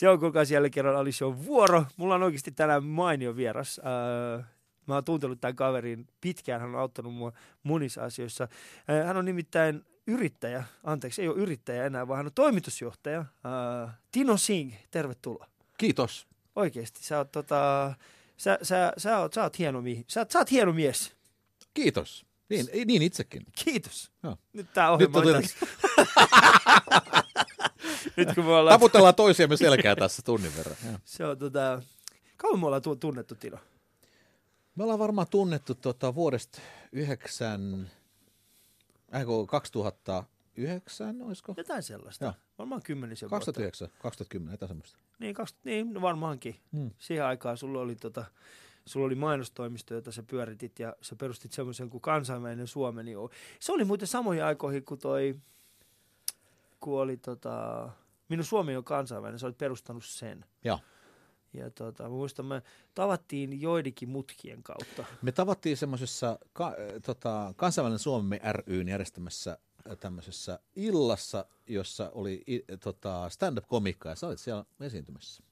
Se on kuulkaa siellä kerran Ali Show vuoro. Mulla on oikeasti tänään mainio vieras. Äh, mä oon tuntenut tämän kaverin pitkään, hän on auttanut mua monissa asioissa. Äh, hän on nimittäin yrittäjä, anteeksi, ei ole yrittäjä enää, vaan hän on toimitusjohtaja. Äh, Tino Singh, tervetuloa. Kiitos. Oikeasti, sä oot, tota, sä, sä, sä, oot, sä, oot hieno, mie- sä, sä oot hieno mies. Kiitos. Niin, niin itsekin. Kiitos. Joo. Nyt tää Nyt ohjelma tuli, on. Nyt kun me ollaan... taputellaan toisiamme selkää tässä tunnin verran. Joo. Se on tota... Kauan me ollaan tu- tunnettu, Tino? Me ollaan varmaan tunnettu tota, vuodesta 9, äh, kun 2009, olisiko? Jotain sellaista. Joo. Varmaan kymmenisen vuotta. 2009, 2010, jotain semmoista. Niin, kaks, niin no varmaankin. Hmm. Siihen aikaan sulla oli, tota, sulla oli mainostoimisto, jota sä pyöritit ja sä perustit semmoisen kuin kansainvälinen Suomeni. O- Se oli muuten samoihin aikoihin kuin toi, kun oli tota, minun Suomi on kansainvälinen, sä olit perustanut sen. Joo. Ja tota, mä muistan, me tavattiin joidenkin mutkien kautta. Me tavattiin semmoisessa ka, tota, kansainvälinen Suomi ryn järjestämässä äh, tämmöisessä illassa, jossa oli i, tota, stand-up-komikka ja sä olit siellä esiintymässä.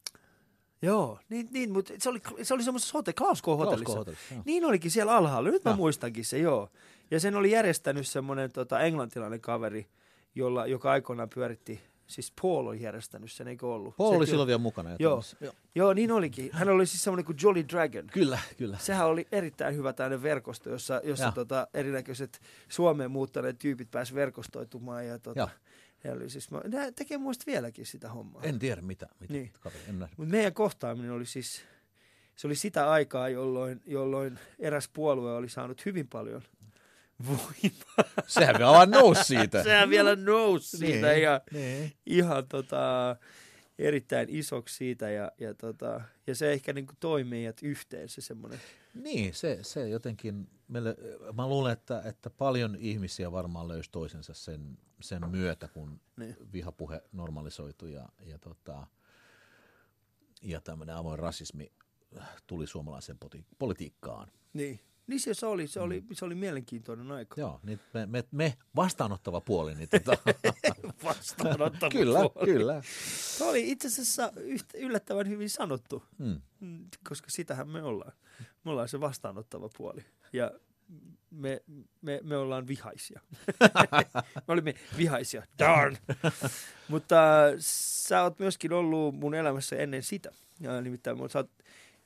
Joo, niin, niin mutta se oli, se oli semmoisessa hotel, Klausko hotellissa. Klausko hotellissa, joo. Niin olikin siellä alhaalla. Nyt mä Joo. muistankin se, joo. Ja sen oli järjestänyt semmoinen tota, englantilainen kaveri, jolla, joka aikoinaan pyöritti, siis Paul oli järjestänyt sen, eikö ollut? Paul Se oli silloin vielä mukana. Joo. Joo. Joo, niin olikin. Hän oli siis semmoinen kuin Jolly Dragon. Kyllä, kyllä. Sehän oli erittäin hyvä tämmöinen verkosto, jossa, jossa tota, erinäköiset Suomeen muuttaneet tyypit pääsivät verkostoitumaan. Ja, tota, Joo. he oli siis, mä, ne tekee muista vieläkin sitä hommaa. En tiedä mitä. mitä Niin. kaveri, en nähnyt. Mutta meidän kohtaaminen oli siis, se oli sitä aikaa, jolloin, jolloin eräs puolue oli saanut hyvin paljon voimaa. Sehän vaan nousi siitä. Sehän vielä nousi siitä Niin, ihan, niin. ihan tota, erittäin isoksi siitä ja, ja, tota, ja se ehkä niinku toi meidät yhteen se semmoinen. Niin, se, se jotenkin, meille, mä luulen, että, että paljon ihmisiä varmaan löysi toisensa sen, sen myötä, kun Niin. vihapuhe normalisoitui ja, ja, tota, ja tämmöinen avoin rasismi tuli suomalaiseen poti- politiikkaan. Niin. Niin se, se, oli, se, oli, se oli mielenkiintoinen aika. Joo, niin me, me, me vastaanottava puoli, niin tota, Vastaanottava kyllä, puoli. kyllä. Se oli itse asiassa yht- yllättävän hyvin sanottu. Mm. Mm, koska sitähän me ollaan. Me ollaan se vastaanottava puoli. Ja me, me, me ollaan vihaisia. me olimme vihaisia. Darn! Mutta äh, sä oot myöskin ollut mun elämässä ennen sitä. Ja nimittäin mä, sä oot,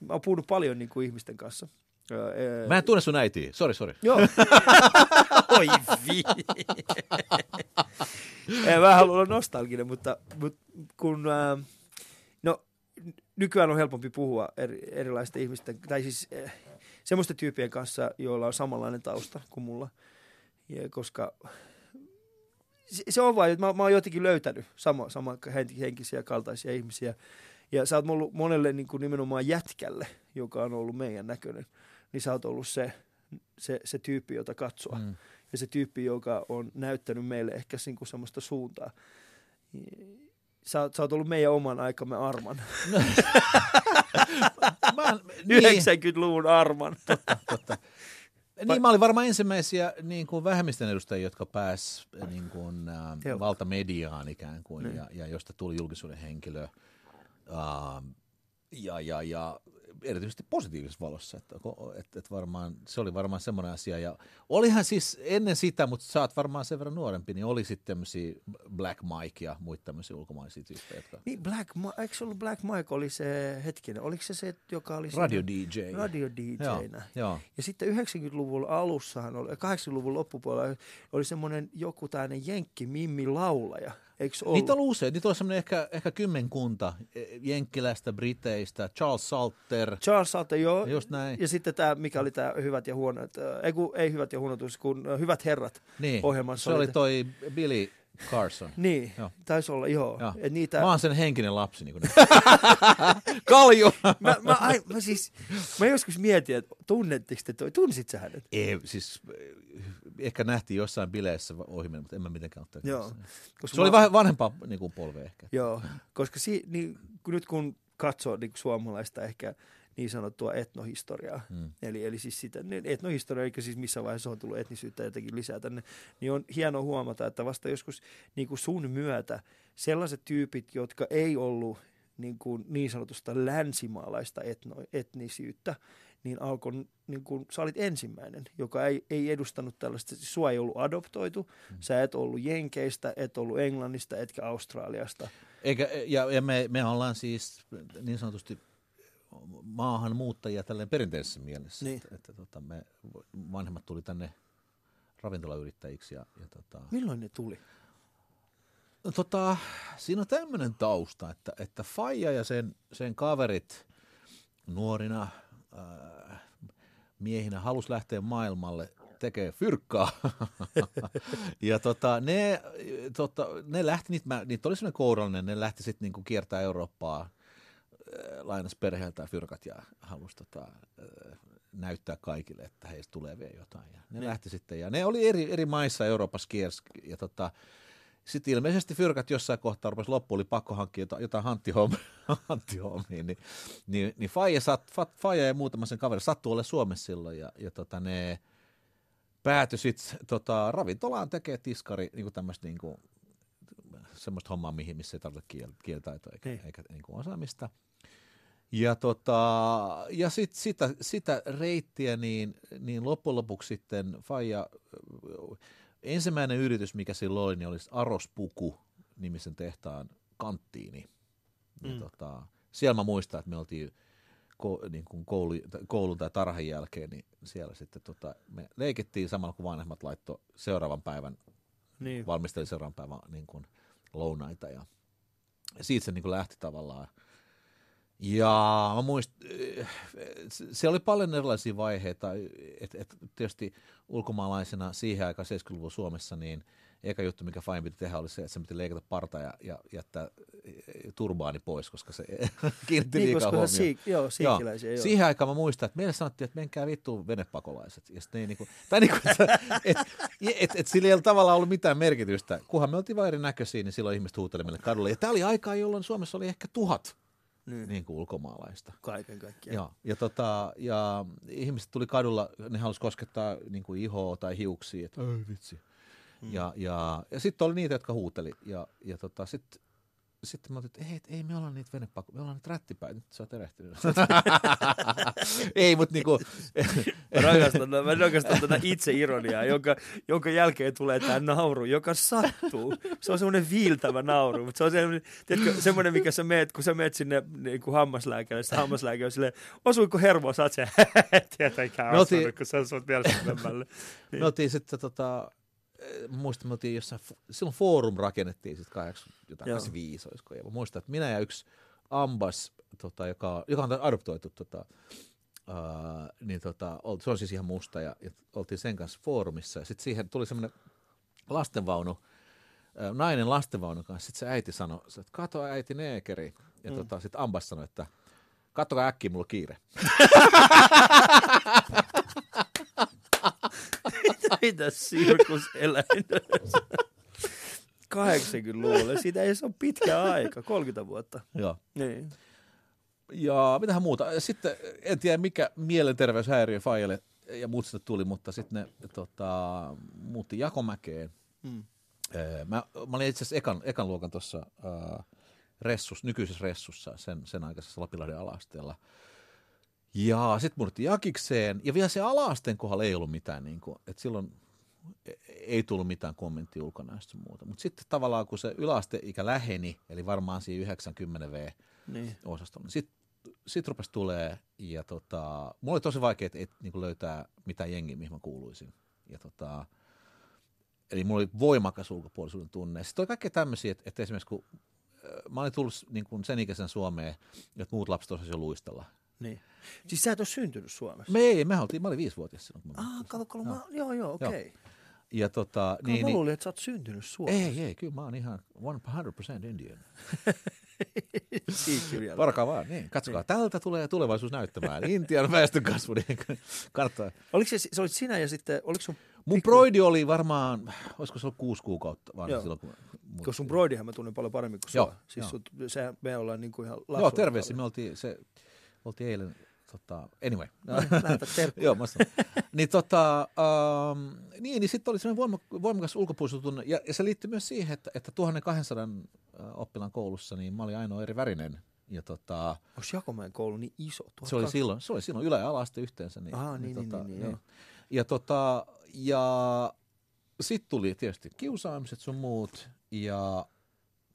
mä oon puhunut paljon niin kuin ihmisten kanssa. Öö, Mä en tunne sun äitiä, sori, sori. Joo. Oi vi. en mä halua olla nostalginen, mutta, mutta kun... Äh, no, n- nykyään on helpompi puhua eri, erilaisten ihmisten, tai siis äh, semmoisten tyyppien kanssa, joilla on samanlainen tausta kuin mulla. Ja koska se, se on vain, että mä, mä oon jotenkin löytänyt sama, sama hen- henkisiä kaltaisia ihmisiä. Ja sä oot ollut monelle niin kuin nimenomaan jätkälle, joka on ollut meidän näköinen, niin sä oot ollut se, se, se tyyppi, jota katsoa. Mm. Ja se tyyppi, joka on näyttänyt meille ehkä niin kuin semmoista suuntaa. Sä, sä oot ollut meidän oman aikamme arman. Mä, niin, 90-luvun arman. totta. Niin, mä olin varmaan ensimmäisiä niin kuin vähemmistön edustajia, jotka pääs niin kuin, äh, valtamediaan ikään kuin, Niin. ja, ja josta tuli julkisuuden henkilö. Äh, ja, ja, ja erityisesti positiivisessa valossa, että, että, että varmaan, se oli varmaan semmoinen asia. Ja olihan siis ennen sitä, mutta sä oot varmaan sen verran nuorempi, niin oli sitten tämmöisiä Black Mike ja muita tämmöisiä ulkomaisia tyyppejä, jotka... Niin Black, Ma- eikö ollut Black Mike oli se hetkinen, oliko se se, joka oli Radio DJ. radio Joo, DJnä. joo. Ja sitten 90-luvun alussahan, oli, 80-luvun loppupuolella oli semmoinen joku tämmöinen jenkki Mimmi laulaja. Ollut? Niitä on usein. Niitä on semmoinen ehkä, ehkä kymmenkunta eh, jenkkiläistä, briteistä, Charles Salter. Charles Salter, joo. Just näin. Ja sitten tämä, mikä oli tämä Hyvät ja huonot, äh, ei, kun, ei Hyvät ja huonot, kun Hyvät herrat Niin, ohjelmassa se oli toi Billy Carson. Niin, Joo. taisi olla, joo. Joo. Et niitä, Mä oon sen henkinen lapsi. Niin kuin Kalju! mä, mä, ai, mä, siis, mä joskus mietin, että tunnetteko te toi, tunsit sä hänet? Ei, siis eh, ehkä nähtiin jossain bileissä ohi, mutta en mä mitenkään ottaa. Joo. Koska Se oli mä- vähän vanhempaa niin kuin polve ehkä. Joo, koska si, niin, kun nyt kun katsoo niin suomalaista ehkä niin sanottua etnohistoriaa, Mm. eli, eli siis sitä, niin etnohistoria, eikä siis missä vaiheessa on tullut etnisyyttä jotenkin lisää tänne, niin on hieno huomata, että vasta joskus niin kuin sun myötä sellaiset tyypit, jotka ei ollut niin, kuin niin sanotusta länsimaalaista etno, etnisyyttä, niin alkoi, niin kuin, sä olit ensimmäinen, joka ei, ei edustanut tällaista, siis sua ei ollut adoptoitu, mm. sä et ollut Jenkeistä, et ollut Englannista, etkä Australiasta. Eikä, ja, ja me, me ollaan siis niin sanotusti maahanmuuttajia tälleen perinteisessä mielessä, niin. että, että tota, me vanhemmat tuli tänne ravintolayrittäjiksi. Ja, ja tota, Milloin ne tuli? No, tota, siinä on tämmöinen tausta, että, että Faija ja sen, sen kaverit nuorina äh, miehinä halus lähteä maailmalle tekee fyrkkaa. ja tota, ne, tota, ne lähti, niitä, niitä oli sellainen kourallinen, ne lähti sitten niinku kiertää Eurooppaa, lainas perheeltä fyrkat ja halusi tota, äh, näyttää kaikille, että heistä tulee vielä jotain. Ja ne, ne. lähti sitten, ja ne oli eri, eri maissa Euroopassa kiersi, ja tota, sitten ilmeisesti fyrkat jossain kohtaa rupesi loppu, oli pakko hankkia jotain hanttihommia, hanttihommia niin, niin, niin Faija, sat, Faija ja muutama sen kaveri sattuu olla Suomessa silloin ja, ja tota, ne päätyi sitten tota, ravintolaan tekee tiskari, niin tämmöistä niin kuin, semmoista hommaa, mihin, missä ei tarvitse kiel, kielitaitoa eikä, eikä niin kuin osaamista. Ja, tota, ja sit sitä, sitä reittiä, niin, niin loppujen lopuksi sitten Faija ensimmäinen yritys, mikä silloin oli, niin olisi Arospuku nimisen tehtaan kanttiini. Mm. Ja tota, siellä mä muistan, että me oltiin ko, niin kuin koulu, koulun tai tarhan jälkeen, niin siellä sitten tota, me leikittiin samalla kun vanhemmat laittoi seuraavan päivän, niin. valmisteli seuraavan päivän niin kuin lounaita ja, ja siitä se niin kuin lähti tavallaan – ja mä muist, se oli paljon erilaisia vaiheita, että et tietysti ulkomaalaisena siihen aikaan 70-luvun Suomessa, niin eka juttu, mikä Fine piti tehdä, oli se, että se piti leikata parta ja, ja jättää turbaani pois, koska se kiinnitti niin, liikaa huomioon. Siik, joo, siikiläisiä, joo. Siihen aikaan mä muistan, että meille sanottiin, että menkää vittuun venepakolaiset. Ja ne, niin kuin, tai niin kuin, että et, et, et, et sillä ei ole tavallaan ollut mitään merkitystä. Kunhan me oltiin vain erinäköisiä, niin silloin ihmiset huuteli meille kadulle. Ja tämä oli aikaa, jolloin Suomessa oli ehkä tuhat niin. niin kuin ulkomaalaista. Kaiken kaikkiaan. Ja, ja, tota, ja ihmiset tuli kadulla, ne halusi koskettaa niin kuin ihoa tai hiuksia, että ei vitsi. Hmm. Ja, ja, ja sitten oli niitä, jotka huuteli. Ja, ja tota, sitten sitten mä otin, että ei, ei me ollaan niitä venepakko, me ollaan niitä rättipäitä, nyt sä oot erehtynyt. ei, mutta niinku... mä rakastan, mä rakastan tätä itseironiaa, jonka, jonka jälkeen tulee tämä nauru, joka sattuu. Se on semmoinen viiltävä nauru, mutta se on semmoinen, tiedätkö, semmoinen mikä sä meet, kun sä meet sinne niin kuin hammaslääkärille, sitä hammaslääkäri on silleen, osuiko hermo, sä oot se, tietenkään osunut, kun sä oot vielä niin. Me oltiin sitten tota, muistan, me oltiin jossain, silloin Forum rakennettiin sitten 85, olisiko, ja mä muistan, että minä ja yksi ambas, tota, joka, joka on adoptoitu, tota, uh, niin tota, se on siis ihan musta, ja, ja oltiin sen kanssa foorumissa, ja sitten siihen tuli semmoinen lastenvaunu, nainen lastenvaunun kanssa, sitten se äiti sanoi, että kato äiti neekeri, ja mm. tota, sitten ambas sanoi, että kattokaa äkkiä, mulla on kiire. Mitä sirkuseläin? 80-luvulla. Siitä ei se ole pitkä aika, 30 vuotta. Joo. Niin. Ja mitähän muuta. Sitten en tiedä mikä mielenterveyshäiriö Fajalle ja muut sitten tuli, mutta sitten ne tota, muutti Jakomäkeen. Hmm. Mä, mä olin itse asiassa ekan, ekan luokan tuossa äh, ressus, nykyisessä ressussa, sen, sen aikaisessa Lapilahden alasteella. Ja sitten muutettiin Jakikseen, ja vielä se alasten kohdalla ei ollut mitään, niin kuin, että silloin ei tullut mitään kommenttia ulkonäöstä muuta. Mutta sitten tavallaan kun se yläasteikä läheni, eli varmaan siinä 90 V niin. osastolla, niin sitten sit rupesi tulee, ja tota, mulla oli tosi vaikea et, et, niin löytää mitään jengiä, mihin mä kuuluisin. Ja tota, eli mulla oli voimakas ulkopuolisuuden tunne. Sitten oli kaikkea tämmöisiä, että, että esimerkiksi kun mä olin tullut niin kuin sen ikäisen Suomeen, että muut lapset osasivat jo luistella. Niin. Siis sä et ole syntynyt Suomessa? Me ei, me oltiin, mä olin viisivuotias silloin. Ah, kato, kato, joo. Mä, joo, joo, okei. Okay. Ja tota, Kato, niin, mä luulin, että sä oot syntynyt Suomessa. Ei, ei, kyllä mä oon ihan 100% Indian. Parkaa vaan, niin. Katsokaa, niin. tältä tulee tulevaisuus näyttämään. Intian väestön kasvu, niin kannattaa. Oliko se, se olit sinä ja sitten, oliko sun Mun pikku... broidi oli varmaan, olisiko se ollut kuusi kuukautta vaan silloin, kun... Koska sun broidihan mä tunnen paljon paremmin kuin joo, Siis joo. Sut, se, me ollaan niin kuin ihan Joo, terveisiä. Me oltiin, se, oltiin eilen tota, anyway. No, niin, Joo, mä niin, tota, um, niin, niin sitten oli semmoinen voimakas ulkopuolistutunne, ja, ja se liittyy myös siihen, että, että 1200 oppilaan koulussa, niin mä olin ainoa eri värinen ja tota, Onko Jakomäen koulu niin iso? se oli silloin, se oli silloin ylä- ja ala yhteensä. Niin, Aha, niin, niin, tota, niin, niin, joo. Ja, tota, ja sitten tuli tietysti kiusaamiset sun muut, ja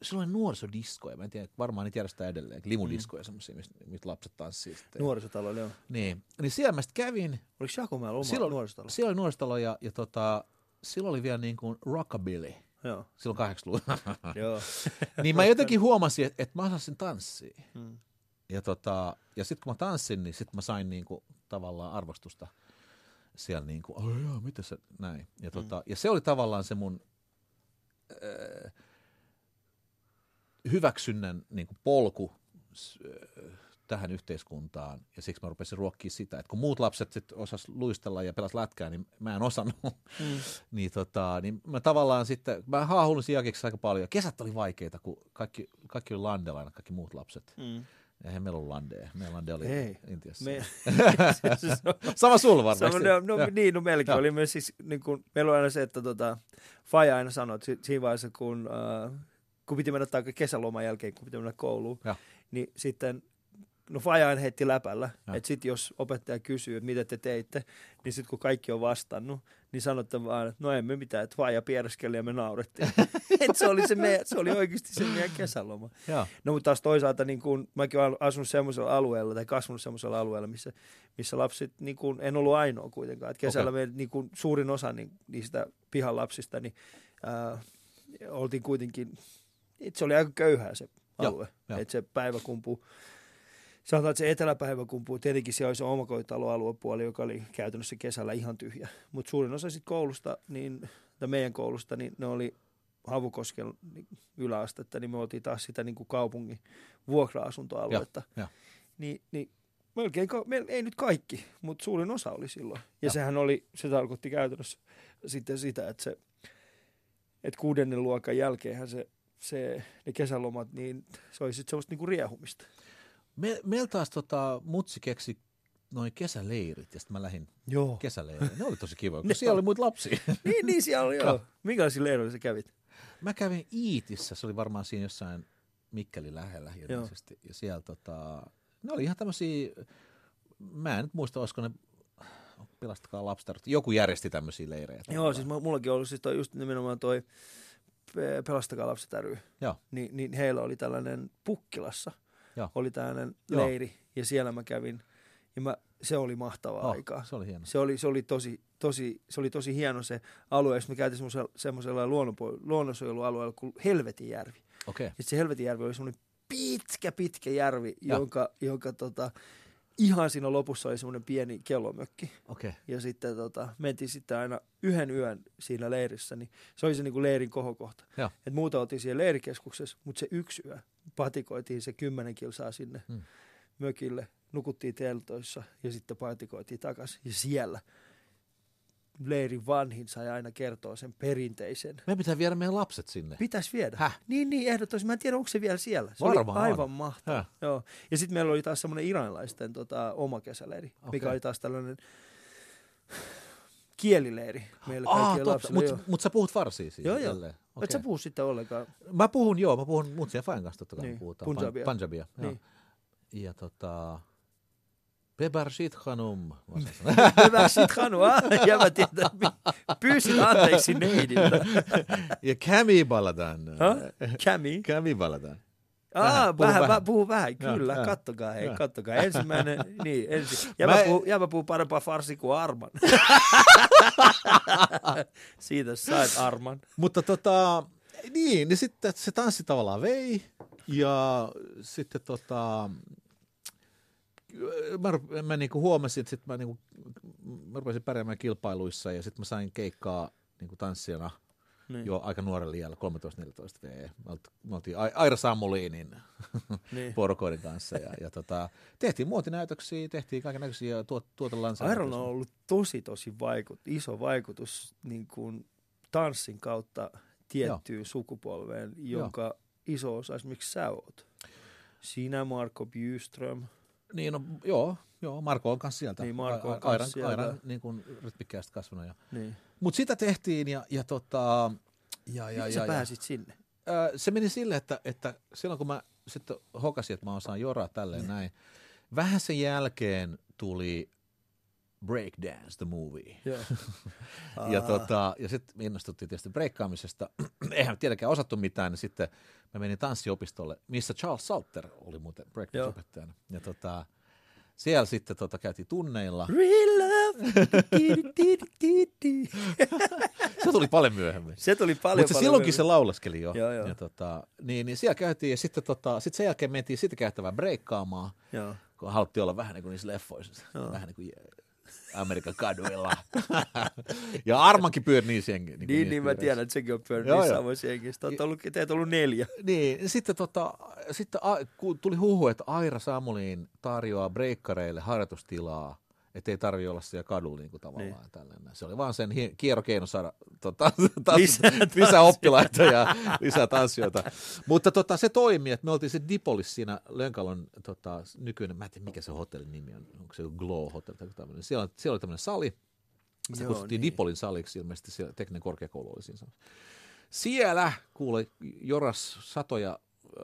silloin nuorisodiskoja, mä en tiedä, varmaan niitä järjestää edelleen, limudiskoja mm. semmoisia, mistä, mistä lapset tanssii sitten. Nuorisotalo, joo. Niin, niin siellä mä sitten kävin, Oliko Jakomäellä oma Silloin- nuorisotalo? siellä oli nuorisotalo ja, ja tota, silloin oli vielä niin kuin rockabilly, Joo, silloin 80-luvulla. joo. niin mä jotenkin huomasin, että, että mä osasin tanssia. Mm. Ja, tota, ja sitten kun mä tanssin, niin sitten mä sain niinku, tavallaan arvostusta siellä niin kuin, oh, joo, mitä se, näin. Ja, tota, mm. ja se oli tavallaan se mun äh, hyväksynnän niin kuin polku äh, tähän yhteiskuntaan. Ja siksi mä rupesin ruokkia sitä, että kun muut lapset sit osas luistella ja pelas lätkää, niin mä en osannut. Mm. niin, tota, niin mä tavallaan sitten, mä haahullin jakiksi aika paljon. Kesät oli vaikeita, kun kaikki, kaikki oli landella aina, kaikki muut lapset. Mm. Eihän meillä ollut landeja. Meidän lande oli Ei. Intiassa. Me, Sama sulla varmasti. Sama, no, no, niin, no melkein. Joo. Oli myös siis, niin kuin, meillä oli aina se, että tota, Faja aina sanoi, että si- siinä vaiheessa, kun, äh, kun piti mennä tai kesäloman jälkeen, kun piti mennä kouluun, Joo. niin sitten No Faja aina heitti läpällä, että sitten jos opettaja kysyy, että mitä te teitte, niin sitten kun kaikki on vastannut, niin sanotte vaan, että no emme mitään, että Faja piereskeli ja me naurettiin. Et se, oli se, meidän, se oli oikeasti se meidän kesäloma. Joo. No mutta taas toisaalta niin kun, mäkin olen asunut semmoisella alueella tai kasvanut semmoisella alueella, missä, missä lapset, niin kun, en ollut ainoa kuitenkaan. Et kesällä okay. me, niin kun, suurin osa niin, niistä pihan lapsista, niin ää, oltiin kuitenkin, et se oli aika köyhää se alue. joo. Että se päivä kumpuu, sanotaan, että se eteläpäivä kumpuu, tietenkin siellä oli se omakotitaloaluepuoli, joka oli käytännössä kesällä ihan tyhjä. Mutta suurin osa sitten koulusta, niin, tai meidän koulusta, niin ne oli Havukosken niin yläastetta, niin me oltiin taas sitä niin kuin kaupungin vuokra-asuntoaluetta. Joo, joo. Niin, niin melkein, ei nyt kaikki, mutta suurin osa oli silloin. Ja Joo. sehän oli, se tarkoitti käytännössä sitten sitä, että se, että kuudennen luokan jälkeenhän se, se, ne kesälomat, niin se oli sitten semmoista niinku riehumista. Me, meillä taas tota, mutsi keksi noin kesäleirit, ja sitten mä lähdin Joo. Ne oli tosi kivoja, kun siellä oli muita lapsia. niin, niin siellä oli joo. Minkälaisilla leiroilla sä kävit? Mä kävin Iitissä, se oli varmaan siinä jossain Mikkelin lähellä ilmeisesti. Ja siellä tota, ne oli ihan tämmöisiä, mä en nyt muista, olisiko ne Pelastakaa lapset, joku järjesti tämmöisiä leirejä. Joo, siis mu- mullakin on ollut siis toi, just nimenomaan toi Pelastakaa lapset ry. Joo. Niin, niin heillä oli tällainen Pukkilassa, Joo. oli tällainen Joo. leiri, ja siellä mä kävin, ja mä, se oli mahtavaa Oh, aikaa. se oli hieno. Se oli, se oli, tosi, tosi, se oli tosi hieno se alue, jos me käytiin semmoisella, semmoisella luonnonpo- luonnonsuojelualueella kuin Helvetinjärvi. Okei. Ja se Helvetinjärvi oli semmoinen pitkä, pitkä järvi, Joo. jonka, jonka tota, ihan siinä lopussa oli semmoinen pieni kellomökki. Okei. Ja sitten tota, mentiin sitten aina yhden yön siinä leirissä, niin se oli se niin kuin leirin kohokohta. Et muuta oltiin siellä leirikeskuksessa, mutta se yksi yö patikoitiin se kymmenen kilsaa sinne Hmm. mökille, nukuttiin teltoissa ja sitten patikoitiin takaisin. Ja siellä leirin vanhin sai aina kertoa sen perinteisen. Me pitää viedä meidän lapset sinne. Pitäisi viedä. Häh? Niin, niin, ehdottomasti. Mä en tiedä, onko se vielä siellä. Se Varmaan oli on. aivan mahtavaa. Häh. Joo. Ja sitten meillä oli taas semmoinen iranilaisten tota, oma kesäleiri, okay. mikä oli taas tällainen kielileiri meille Ah, kaikille lapsille. mutta mut sä puhut farsia siinä. Joo, joo. jälleen. Et sä puhu sitten ollenkaan. Mä puhun, joo, mä puhun Mutsien Fajan kanssa totta kai Niin, puhutaan. Punjabia. Punjabia, joo. Niin. Ja tota... Bebarshit Khanum. Hyvä sit Hanu, ah, ja mä tiedän, pyysit anteeksi neidiltä. ja Kami Baladan. Kämi. Kami Baladan. Ah, Vähän, vähän, puhu vähän, vähän. puhu vähän, Joo, kyllä, joo. kattokaa, hei, Joo. kattokaa. Ensimmäinen, niin, ensin. Ja Mä mä, puhun, ja mä puhun parempaa farsi kuin Arman. Siitä sait Arman. Mutta tota, niin, niin sitten se tanssi tavallaan vei. Ja sitten tota, mä, rup- mä niinku huomasin, että sit mä, niinku, mä rupesin pärjäämään kilpailuissa ja sitten mä sain keikkaa niinku tanssijana Niin, jo aika nuorella iällä, 13-14 V. Me olt- Me oltiin Ai- Aira Samuliinin niin. porukoiden kanssa ja, ja tota, tehtiin muotinäytöksiä, tehtiin kaiken näköisiä tuot, tuotelanseerauksia. Iron on ollut tosi, tosi vaikut, iso vaikutus niin kuin tanssin kautta tiettyyn sukupolveen, jonka iso osa esimerkiksi sä oot. Sinä, Marko Bjuström. Niin, no, joo, joo, Marko on kanssa sieltä. Niin, Marko on A- kans Airan, sieltä. Airan niin kuin rytmikkäästi kasvanut. Ja. Niin. Mutta sitä tehtiin ja, ja, tota, ja, ja, Miten ja, sä ja pääsit sinne? Ää, se meni sille, että, että silloin kun mä sitten hokasin, että mä osaan joraa tälleen näin. Vähän sen jälkeen tuli Breakdance the Movie. Joo. Ja, tota, ja sitten innostuttiin tietysti breikkaamisesta. Eihän tietenkään osattu mitään, niin sitten mä menin tanssiopistolle, missä Charles Salter oli muuten breakdance-opettajana. Ja tota, siellä sitten tota, käytiin tunneilla. Real love. Se tuli paljon myöhemmin. Se tuli paljon Mutta se silloinkin se myöhemmin. laulaskeli jo. Joo, joo. Ja tota, niin, niin siellä käytiin ja sitten tota, sit sen jälkeen mentiin sitten käyttävään breikkaamaan, Joo. kun haluttiin olla vähän niin kuin niissä leffoissa. Joo. Vähän niin kuin Amerikan kaduilla. ja Armankin pyöri niin sen. Niin, Niin, niissä niin mä tiedän, että sekin on pyörinyt niissä samoissa jengissä. Te ollut, teet ollut neljä. Niin, sitten, tota, sitten a, tuli huhu, että Aira Samulin tarjoaa breikkareille harjoitustilaa, että ei tarvitse olla siellä kadulla niin kuin tavallaan. Niin. Tällainen. Se oli vaan sen hi- kierrokeino saada tota, tans, Lisää lisää oppilaita ja lisää tanssijoita. Mutta tota, se toimi, että me oltiin se Dipolis siinä Lönkalon tota, nykyinen, mä en tiedä mikä se hotellin nimi on, onko se Glow Hotel tai tämmöinen. Siellä, siellä oli tämmöinen sali, se Joo, kutsuttiin niin. Dipolin saliksi, ilmeisesti siellä tekninen korkeakoulu oli siinä. Siellä kuule joras satoja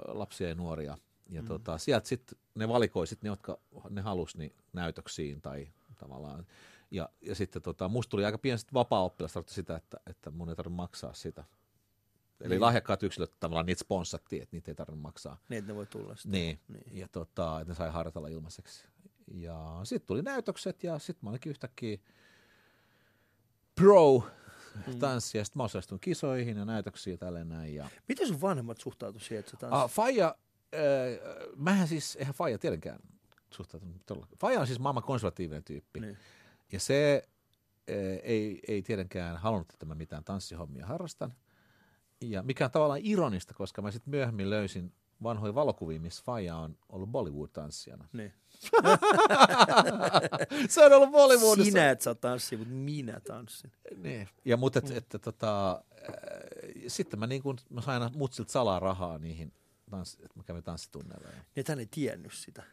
lapsia ja nuoria. Ja mm. tota, sieltä sitten ne valikoi sit ne, jotka ne halusi niin näytöksiin tai tavallaan. Ja, ja sitten tota, musta tuli aika pieni vapaa-oppilas, tarkoitti sitä, että, että mun ei tarvitse maksaa sitä. Eli Niin. lahjakkaat yksilöt tavallaan niitä sponsattiin, että niitä ei tarvitse maksaa. Niin, että ne voi tulla sitten. Niin, Niin. ja tota, että ne sai harjoitella ilmaiseksi. Ja sitten tuli näytökset ja sitten mä olinkin yhtäkkiä pro tanssia. Ja sitten mä osallistuin kisoihin ja näytöksiin ja tälleen näin. Ja, Miten sun vanhemmat suhtautu siihen, että sä tanssit? ah, Faija, äh, mähän siis, eihän Faija tietenkään suhtautunut. Faija on siis maailman konservatiivinen tyyppi. Niin. Ja se äh, ei, ei tietenkään halunnut, että mä mitään tanssihommia harrastan. Ja mikä on tavallaan ironista, koska mä sitten myöhemmin löysin vanhoja valokuvia, missä Faija on ollut Bollywood-tanssijana. Niin. se on ollut Bollywoodissa. Sinä et saa tanssia, mutta minä tanssin. Niin. Ja mutta et, että tota, äh, sitten mä, niin kun, mä sain mutsilta salaa rahaa niihin, tanssi, että mä kävin tanssitunneilla. Ja Niin, hän ei tiennyt sitä.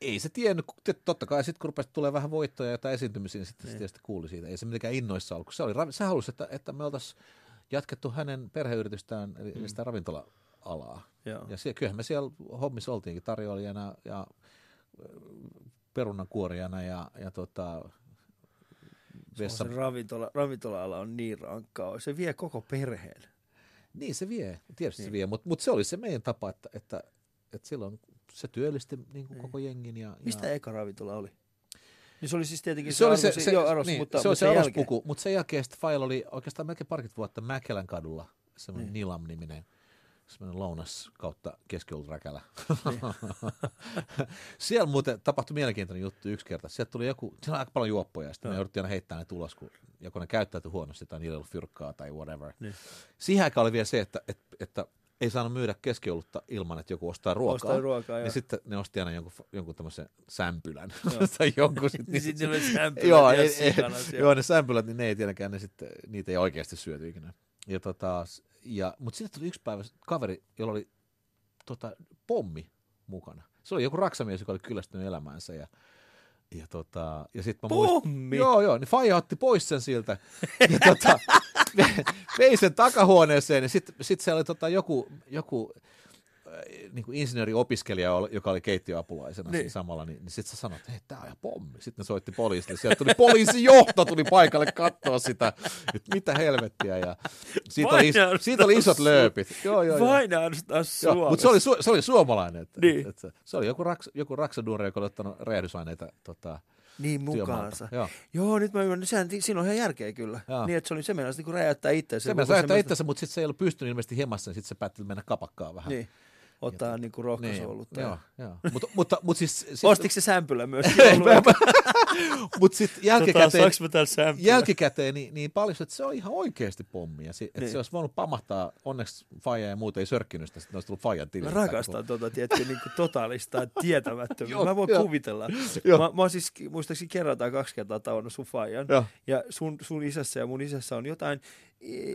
Ei se tiennyt, totta kai sitten kun rupesi tulee vähän voittoja ja jotain esiintymisiä, niin sitten Niin. se tietysti kuuli siitä. Ei se mitenkään innoissa ollut, kun se, oli, se halusi, että, että me oltaisiin jatkettu hänen perheyritystään, eli mm. sitä ravintola-alaa. Joo. Ja siellä, kyllähän me siellä hommissa oltiinkin tarjoilijana ja ö, perunankuorijana ja, ja tota, vessa, Se ravintola, ravintola-ala on niin rankkaa. Se vie koko perheen. Niin se vie, tietysti niin. se vie, mutta mut se oli se meidän tapa, että, että, että silloin se työllisti niin kuin Niin. koko jengin. Ja, Mistä ja, eka ravintola oli? Niin se oli siis tietenkin se, oli se, arvos- se, joo, arvos, niin, mutta, se, oli se sen arvospuku, mutta sen jälkeen sitten Fail oli oikeastaan melkein parikymmentä vuotta Mäkelän kadulla, semmoinen Niin. Nilam-niminen, semmoinen lounas kautta keskioluträkälä. Niin. Siellä muuten tapahtui mielenkiintoinen juttu yksi kerta. Sieltä tuli joku, siellä on aika paljon juoppoja, ja sitten me Joo. jouduttiin aina heittämään ne ulos, kun joko ne käyttäytyi huonosti tai niillä ei ollut fyrkkaa tai whatever. Niin. Siihen aikaan oli vielä se, että, että, että ei saanut myydä keskiolutta ilman, että joku ostaa ruokaa. Ostaa ruokaa. Niin sitten ne osti aina jonkun, jonkun tämmöisen sämpylän. Tai jonkun sit, Niin sitten niillä oli sämpylät joo, ei, ei, joo, ne sämpylät, niin ne ei tietenkään, ne sitten, niitä ei oikeasti syöty ikinä. Ja tota, ja, mutta sitten tuli yksi päivä kaveri, jolla oli tota, pommi mukana. Se oli joku raksamies, joka oli kyllästynyt elämäänsä ja ja, tota, ja sitten mä muistan, Pommi? joo, joo, niin Faija otti pois sen siltä ja tota, vei sen takahuoneeseen ja sitten sit siellä oli tota, joku, joku äh, niin kuin insinööriopiskelija, joka oli keittiöapulaisena Niin. samalla, niin, niin sitten sä sanoit, että hei, tää on ihan pommi. Sitten ne soitti poliisille, sieltä tuli poliisijohto tuli paikalle katsoa sitä, että mitä helvettiä. Ja siitä, oli, siitä oli isot lööpit. Joo, joo, joo. Vain ainoastaan Suomessa. mutta se oli, su- se oli suomalainen. Että, Niin. että, että se oli joku, raks, joku raksaduunari, joka oli ottanut räjähdysaineita tota, Niin mukaansa. Joo. Joo, nyt mä ymmärrän. Sehän, siinä on ihan järkeä kyllä. Joo. Niin, että se oli se meinasi niin räjäyttää itseänsä. Se meni räjähtää itsensä, mutta sitten se ei ollut pystynyt ilmeisesti hemassa, niin sitten se päätti mennä kapakkaan vähän. Niin, ottaa niin kuin rohkaisuolutta. Joo, joo. Mutta, mutta, mutta siis... siis Ostiko se sämpylä myös? mutta sitten jälkikäteen, Tota, mä täällä sämpylä? jälkikäteen niin, niin paljon, että se on ihan oikeasti pommi. Ja se, että Niin. se olisi voinut pamahtaa, onneksi Faija ja muut ei sörkkinyt sitä, sitten ne olisi tullut Faijan Mä tilille. rakastan tuota, tiedätkö, niin kuin totaalista tietämättömyyttä. Mä voin joo. kuvitella. Joo. Mä, mä oon siis muistaakseni kerran tai kaksi kertaa tavannut sun faijan. Joo. Ja sun, sun isässä ja mun isässä on jotain,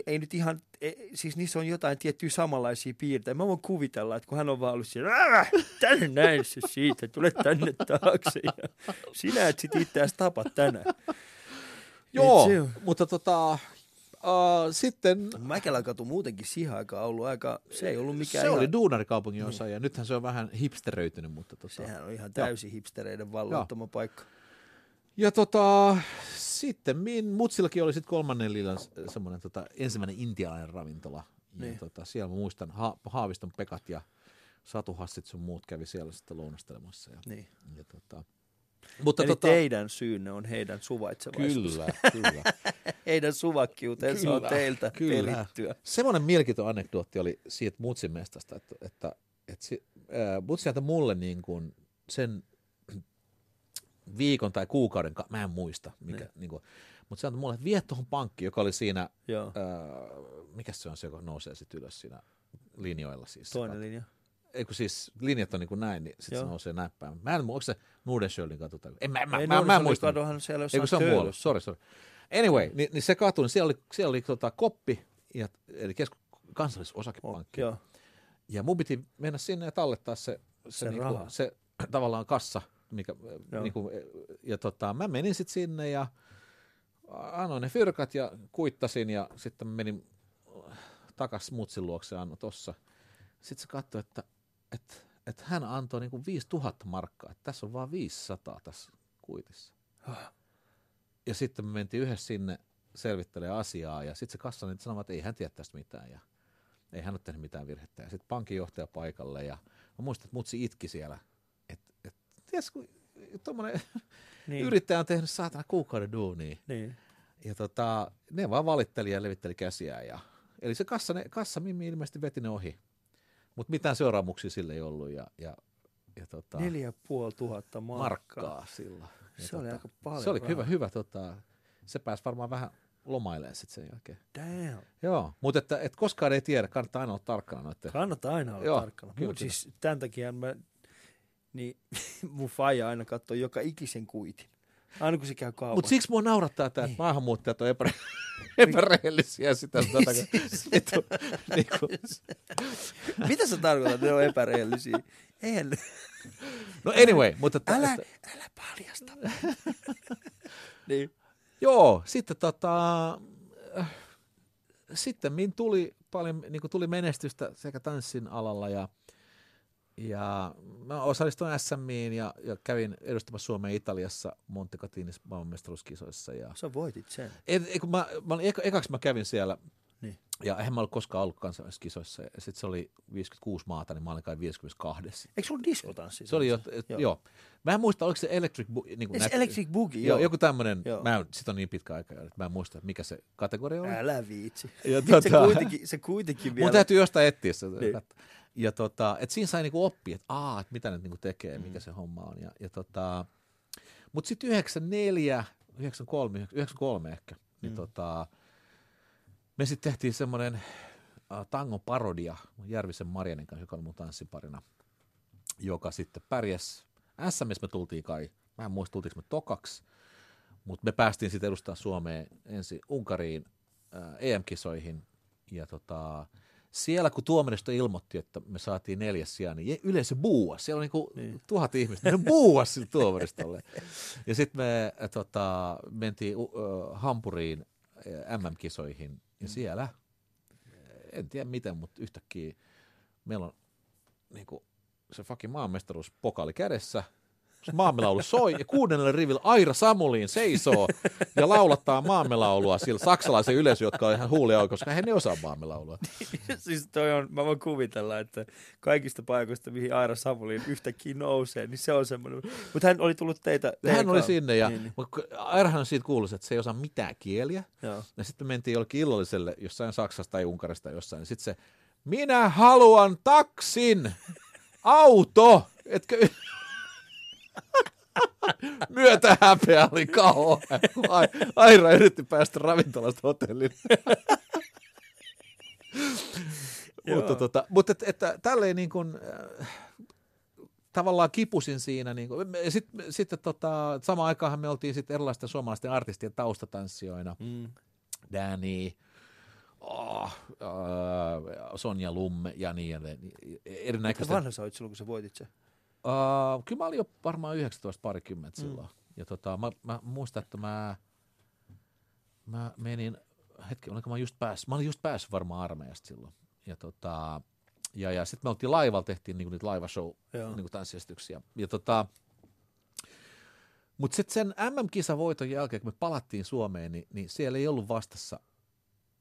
ei- nyt ihan, ei- siis niissä on jotain tiettyjä samanlaisia piirteitä. Mä voin kuvitella, että kun hän on vaan ollut siellä, "Ää, tänne näin se siitä, tule tänne taakse. Ja sinä et sit itseäsi tapa tänään. Joo, se on- mutta tota, uh, sitten Mäkelän katu muutenkin siihen aikaan ollut aika, se ei ollut mikään se ihan, oli duunarikaupungin osa ja nythän se on vähän hipsteröitynyt, mutta tota, sehän on ihan täysin hipstereiden valloittama paikka. Ja tota, sitten min, Mutsillakin oli sitten kolmannen liilan semmoinen tota, ensimmäinen intialainen ravintola. Ja Niin. tota, siellä mä muistan ha, Haaviston Pekat ja Satu Hassit sun muut kävi siellä sitten lounastelemassa. Ja, Niin. ja tota, mutta Eli tota, teidän syynne on heidän suvaitsevaisuus. kyllä, kyllä. Heidän suvakkiutensa on Kyllä, teiltä kyllä. perittyä. Semmoinen mielenkiintoinen anekdootti oli siitä Mutsin mestasta, että, että, että si, ää, Mutsi antoi mulle niin kuin sen viikon tai kuukauden, ka- mä en muista, mikä, niin. kuin, mutta se antoi mulle, että vie tuohon pankkiin, joka oli siinä, Joo, ää, mikä se on se, joka nousee sitten ylös siinä linjoilla siis. toinen linja. Ei kun siis linjat on niin kuin näin, niin sitten se nousee näin päin. Mä en muista, onko se Nordenskiöldin katu tai... En, mä, mä, Ei mä, mä, en Nordenskiöldin muista. kaduhan siellä jossain se on muualla? Sorry, sorry. Anyway, niin, niin se katu, niin siellä oli, siellä oli tota, koppi, ja, eli kesku, kansallisosakepankki. Joo, Ja mun piti mennä sinne ja tallettaa se, se, Se niinku, se tavallaan kassa. Mikä, Joo. niinku, ja tota, mä menin sitten sinne ja annoin ne fyrkat ja kuittasin ja sitten menin takas mutsin luokse ja annoin tossa. Sitten se katsoi, että, että, että hän antoi niinku 5000 markkaa, että tässä on vaan 500 tässä kuitissa. Ja sitten me mentiin yhdessä sinne selvittelemään asiaa ja sitten se kassanen sanoi, että ei hän tiedä tästä mitään ja ei hän ole tehnyt mitään virhettä. Ja sitten pankinjohtaja paikalle ja mä muistan, että mutsi itki siellä. Että tiedätkö, kun tuommoinen niin. yrittäjä on tehnyt saatana kuukauden duunia. niin. Ja tota, ne vaan valitteli ja levitteli käsiään. Ja, eli se kassa, ne, kassa Mimmi ilmeisesti veti ne ohi. Mutta mitään seuraamuksia sille ei ollut. Ja, ja, ja tota, Neljä puoli tuhatta markkaa. markkaa silloin. Ja Se oli aika paljon Se oli rahaa. hyvä, hyvä tota, se pääsi varmaan vähän lomailemaan sitten sen jälkeen. Damn. Joo, mutta että, et koskaan ei tiedä, kannattaa aina olla tarkkana noiden. Kannattaa aina olla Joo, tarkkana. Mutta siis tämän takia mä, niin mun faija aina katsoo joka ikisen kuitin. Aina kun se käy kaupassa. Mutta siksi mua naurattaa tämä, Niin. että maahanmuuttajat on epä, epärehellisiä sitä. tätä, vittu, niinku. Mitä sä tarkoitat, että ne on epärehellisiä? Eihän ne. No anyway, mutta että, Älä, älä paljasta. niin. joo, sitten tota, äh, sitten min tuli paljon, niin tuli menestystä sekä tanssin alalla ja, ja mä osallistuin SMiin ja, ja kävin edustamassa Suomea Italiassa Montecatinis maailmanmestaruuskisoissa ja Sä voitit sen. Et, ei, kun mä, mä olin, eka, ekaksi mä kävin siellä, Niin. ja eihän mä ollut koskaan ollut kansainvälisissä kisoissa, ja sitten se oli 56 maata, niin mä olin kai 52. Eikö sulla diskotanssi? Se oli jo, et, joo. joo. Mä en muista, oliko se Electric, Bu- niin kuin Electric Boogie? Joo, joku tämmöinen, Joo. mä en, sit on niin pitkä aika, että mä en muista, että mikä se kategoria oli. Älä viitsi. Ja Se tota- kuitenkin, se kuitenkin vielä. Mun täytyy jostain etsiä se. Niin. Ja tota, et siinä sai niinku oppia, että aa, et mitä ne niinku tekee, Mm. mikä se homma on. Ja, ja tota, mutta sitten 94, 93, 93 ehkä, niin Mm. tota, me sitten tehtiin semmoinen äh, tangon parodia Järvisen Marjanin kanssa, joka oli mun tanssiparina, joka sitten pärjäs. SMS me tultiin kai, mä en muista tultiinko me tokaksi, mutta me päästiin sitten edustaa Suomeen ensin Unkariin äh, EM-kisoihin ja tota, siellä kun tuomaristo ilmoitti, että me saatiin neljäs sijaan, niin yleisö buuas. Siellä on Niin. niin. tuhat ihmistä, ne buuas sille tuomaristolle. ja sitten me äh, tota, mentiin uh, Hampuriin äh, MM-kisoihin ja siellä, en tiedä miten, mutta yhtäkkiä meillä on niinku, se fucking maanmestaruus pokaali kädessä, maamelaulu soi ja kuudennelle rivillä Aira Samuliin seisoo ja laulattaa maamelaulua sillä saksalaisen yleisö, jotka on ihan huulia koska he ne osaa maamelaulua. siis toi on, mä voin kuvitella, että kaikista paikoista, mihin Aira Samulin yhtäkkiä nousee, niin se on semmoinen. Mutta hän oli tullut teitä. Hän teidän oli sinne ja Niin, niin. Airahan siitä kuullut, että se ei osaa mitään kieliä. Joo. Ja sitten me mentiin jollekin illalliselle jossain Saksasta tai Unkarista jossain. Sitten se, minä haluan taksin, auto. Etkö... Myötä häpeä oli kauan. Ai- Aira yritti päästä ravintolasta hotellille. mutta tota, mutta et, että tälleen niin kuin, äh, tavallaan kipusin siinä. Niin kuin, sitten sit, tota, samaan aikaan me oltiin sitten erilaisten suomalaisten artistien taustatanssijoina. Mm. Danny, oh, äh, Sonja Lumme ja niin edelleen. Erinäköistä. vanha sä olit silloin, kun sä voitit sen? Uh, kyllä mä olin jo varmaan 19 parikymmentä Mm. silloin. Ja tota, mä, mä muistan, että mä, mä menin hetki, olinko mä just päässyt, mä olin just päässyt varmaan armeijasta silloin. Ja, tota, ja, ja sitten me oltiin laivalla, tehtiin niinku niitä laivashow niinku tanssiesityksiä. Ja tota, mutta sitten sen MM-kisavoiton jälkeen, kun me palattiin Suomeen, niin, niin siellä ei ollut vastassa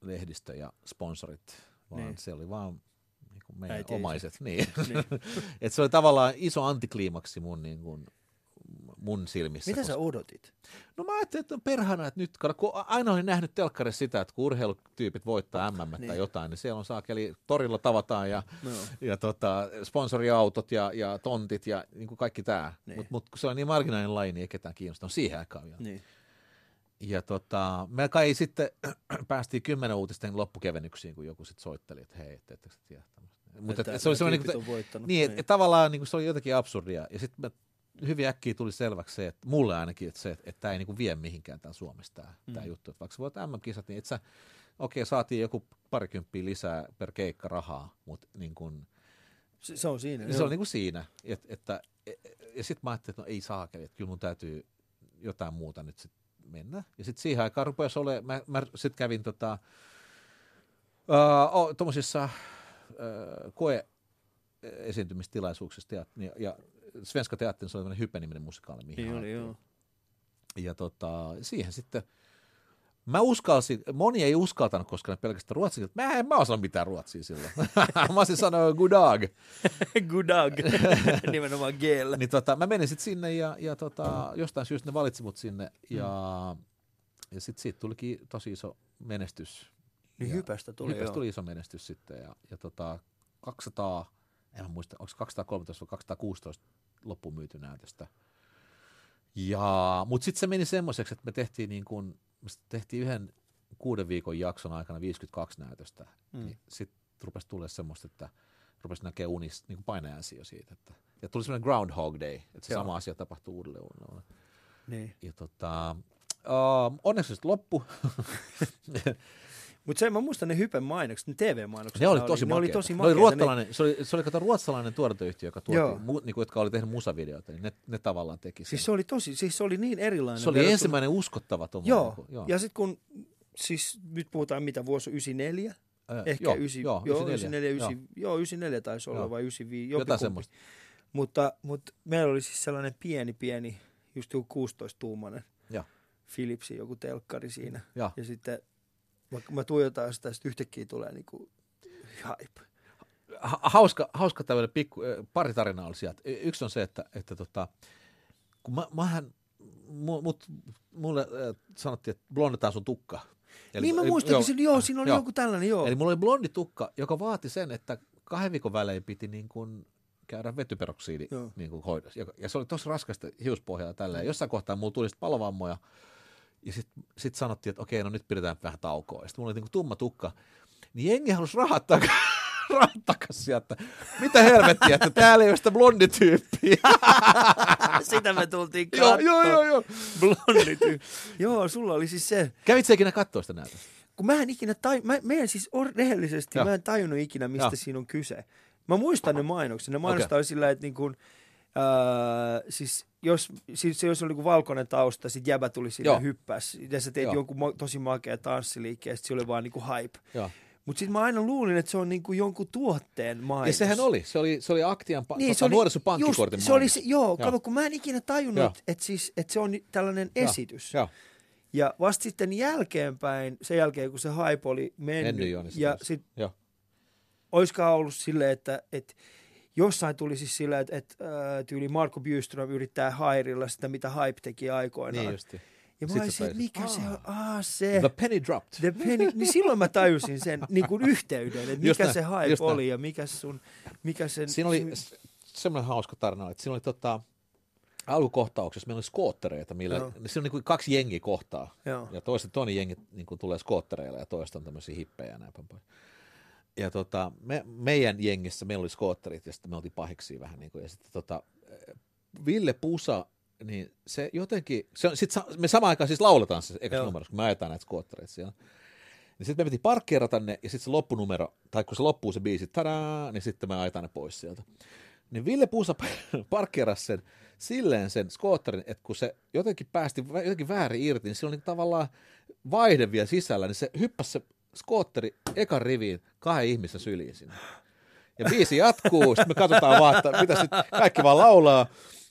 lehdistö ja sponsorit, vaan Niin. se oli vaan kuin meidän Äiti omaiset. Niin. Niin. Et se oli tavallaan iso antikliimaksi mun, niin kuin, mun silmissä. Mitä koska- sä odotit? No mä ajattelin, että on perhana, että nyt, kun aina olin nähnyt telkkarissa sitä, että kun urheilutyypit voittaa MM tai Niin. jotain, niin siellä on saakeli, torilla tavataan ja, No. ja tota, sponsoriautot ja, ja tontit ja niin kuin kaikki tämä. Niin. Mutta mut, kun se on niin marginaalinen laji, niin ei ketään kiinnostanut siihen aikaan vielä. Niin. Ja tota, me kai sitten päästiin kymmenen uutisten loppukevennyksiin, kun joku sitten soitteli, että hei, et, ettekö te tiedä. Mutta Että se oli tyypit niin, voittanut. niin, että et tavallaan niin kuin se oli jotenkin absurdia. Ja sitten hyvin äkkiä tuli selväksi se, että mulle ainakin, että, se, että tämä ei niin kuin vie mihinkään tämän Suomesta tämä, Mm. tämä juttu. Että vaikka voit MM-kisat, niin et sä, okei, saatiin joku parikymppiä lisää per keikka rahaa, mutta niin kuin, Se, se on siinä. niin se joo. on niin kuin siinä. Et, että, ja sitten mä ajattelin, että no ei saakeli, että kyllä mun täytyy jotain muuta nyt sit mennä. Ja sitten siihen aikaan rupesi olemaan, mä, mä sitten kävin tota, uh, oh, tuommoisissa koe esiintymistilaisuuksissa ja, ja, ja Svenska Teatterin se oli tämmöinen Hype-niminen musikaali, mihin Niin oli, joo. Ja tota, siihen sitten, mä uskalsin, moni ei uskaltanut, koska ne pelkästään ruotsia, mä en mä osannut mitään ruotsia silloin. mä olisin sanoa good dog. Good dog. Nimenomaan Gel. Niin tota, mä menin sitten sinne ja, ja tota, jostain syystä ne valitsi mut sinne ja, ja sitten siitä tulikin tosi iso menestys. Niin ja, hypästä tuli, hypästä tuli iso menestys sitten ja, ja tota, 200, en muista, onko 213 vai 216 loppuun myyty näytöstä. Ja, mutta sitten se meni semmoiseksi, että me tehtiin, niin kun, me tehtiin yhden kuuden viikon jakson aikana 52 näytöstä. Mm. Niin sitten rupesi tulla semmoista, että rupesi näkee unissa niin painajaisia jo siitä. Että, ja tuli semmoinen Groundhog Day, että se Joo. sama asia tapahtuu uudelleen. uudelleen. Niin. Ja tota, uh, onneksi se loppu. Mutta se, mä muistan ne Hypen mainokset, ne TV-mainokset. ne oli tosi ne oli makeita. tosi ne oli makeita. ruotsalainen, se oli, se oli kato, ruotsalainen tuotantoyhtiö, joka tuotti, Joo. mu, niin kuin, jotka oli tehnyt musavideoita, niin ne, ne tavallaan teki sen. Siis se oli tosi, siis se oli niin erilainen. se oli verrattuna- ensimmäinen uskottava tommoinen. Joo, niin joo. ja sitten kun, siis nyt puhutaan mitä vuosi on 94, Ää, ehkä joo, 9, joo, joo, 94, 94, 9, joo, 94 taisi olla Joo. vai 95, Jotain semmoista. Mutta, mutta meillä oli siis sellainen pieni, pieni, just joku 16-tuumainen Joo. Philipsin joku telkkari siinä. Joo. Ja sitten vaikka mä tuijotan sitä, sitten yhtäkkiä tulee niinku hype. Ha- hauska, hauska tämmöinen pikku, pari tarinaa oli sieltä. Yksi on se, että, että tota, kun mä, mähän, mu, mut, mulle äh, sanottiin, että blondetaan sun tukka. Eli, niin mä muistankin, joo, joo, siinä oli joo. joku tällainen, joo. Eli mulla oli blondi tukka, joka vaati sen, että kahden viikon välein piti niin kuin käydä vetyperoksiidi Joo. niin kuin hoidossa. Ja, ja se oli tosi raskasta hiuspohjalla tällä. Ja jossain kohtaa mulla tuli sitten palovammoja. Ja sitten sit sanottiin, että okei, no nyt pidetään vähän taukoa. Ja sitten mulla oli niin kuin tumma tukka. Niin jengi halusi rahat takas rahat takas sieltä. Mitä helvettiä, että täällä ei ole sitä blondityyppiä. Sitä me tultiin katsoa. joo, joo, joo. Blondit. joo, sulla oli siis se. Kävit sä ikinä katsoa sitä näytöstä? Kun mä en ikinä, tai, mä, mä en siis or, rehellisesti, Joo. mä en tajunnut ikinä, mistä Joo. siinä on kyse. Mä muistan ne mainokset. Ne mainostaa okay. sillä, että niin kuin, äh, siis jos, siis jos oli niinku valkoinen tausta, sit jäbä tuli sinne Joo. hyppäs, ja sä teet Joo. jonkun tosi makea tanssiliikkeen, ja sit se oli vaan niinku hype. Joo. Mutta sitten mä aina luulin, että se on niinku jonkun tuotteen mainos. Ja sehän oli. Se oli, se oli Aktian pa- Niin, tota, se oli, nuorisopankkikortin just, se oli se, joo, Joo. kato, kun mä en ikinä tajunnut, että et siis, et se on tällainen Joo. esitys. Joo. Ja vasta sitten jälkeenpäin, sen jälkeen kun se hype oli mennyt, Mennyt jo, niin ja tuli. sit Joo. oliskaan ollut silleen, että, että jossain tuli siis silleen, että, että äh, tyyli Marko Bjurström yrittää hairilla sitä, mitä hype teki aikoinaan. Niin justi. ja mä olisin, että mikä se on, aa. se, The penny dropped. the penny, niin silloin mä tajusin sen niin kuin yhteyden, että Just mikä näin, se hype just näin. oli ja mikä sun, mikä sen... Siinä oli semmoinen hauska tarina, että siinä oli tota, alkukohtauksessa meillä oli skoottereita, millä, Joo. siinä on niin kuin kaksi jengiä kohtaa. Joo. Ja toista toinen jengi niin kuin tulee skoottereilla ja toista on tämmöisiä hippejä ja näin päin pois. Ja tota, me, meidän jengissä meillä oli skootterit ja sitten me oltiin pahiksi vähän. Niin kuin, ja sitten tota, Ville Pusa, niin se jotenkin, se on, sit sa, me samaan aikaan siis lauletaan se ekassa Joo. numerossa, kun me ajetaan näitä skoottereita siellä. Niin sitten me piti parkkeerata ne, ja sitten se loppunumero, tai kun se loppuu se biisi, tadaa, niin sitten me ajetaan ne pois sieltä. Niin Ville Puusa parkkeerasi sen silleen sen skootterin, että kun se jotenkin päästi jotenkin väärin irti, niin sillä oli tavallaan vaihde vielä sisällä, niin se hyppäsi se skootteri ekan riviin kahden ihmisen syliin sinne. Ja biisi jatkuu, sitten me katsotaan vaan, että mitä sitten kaikki vaan laulaa.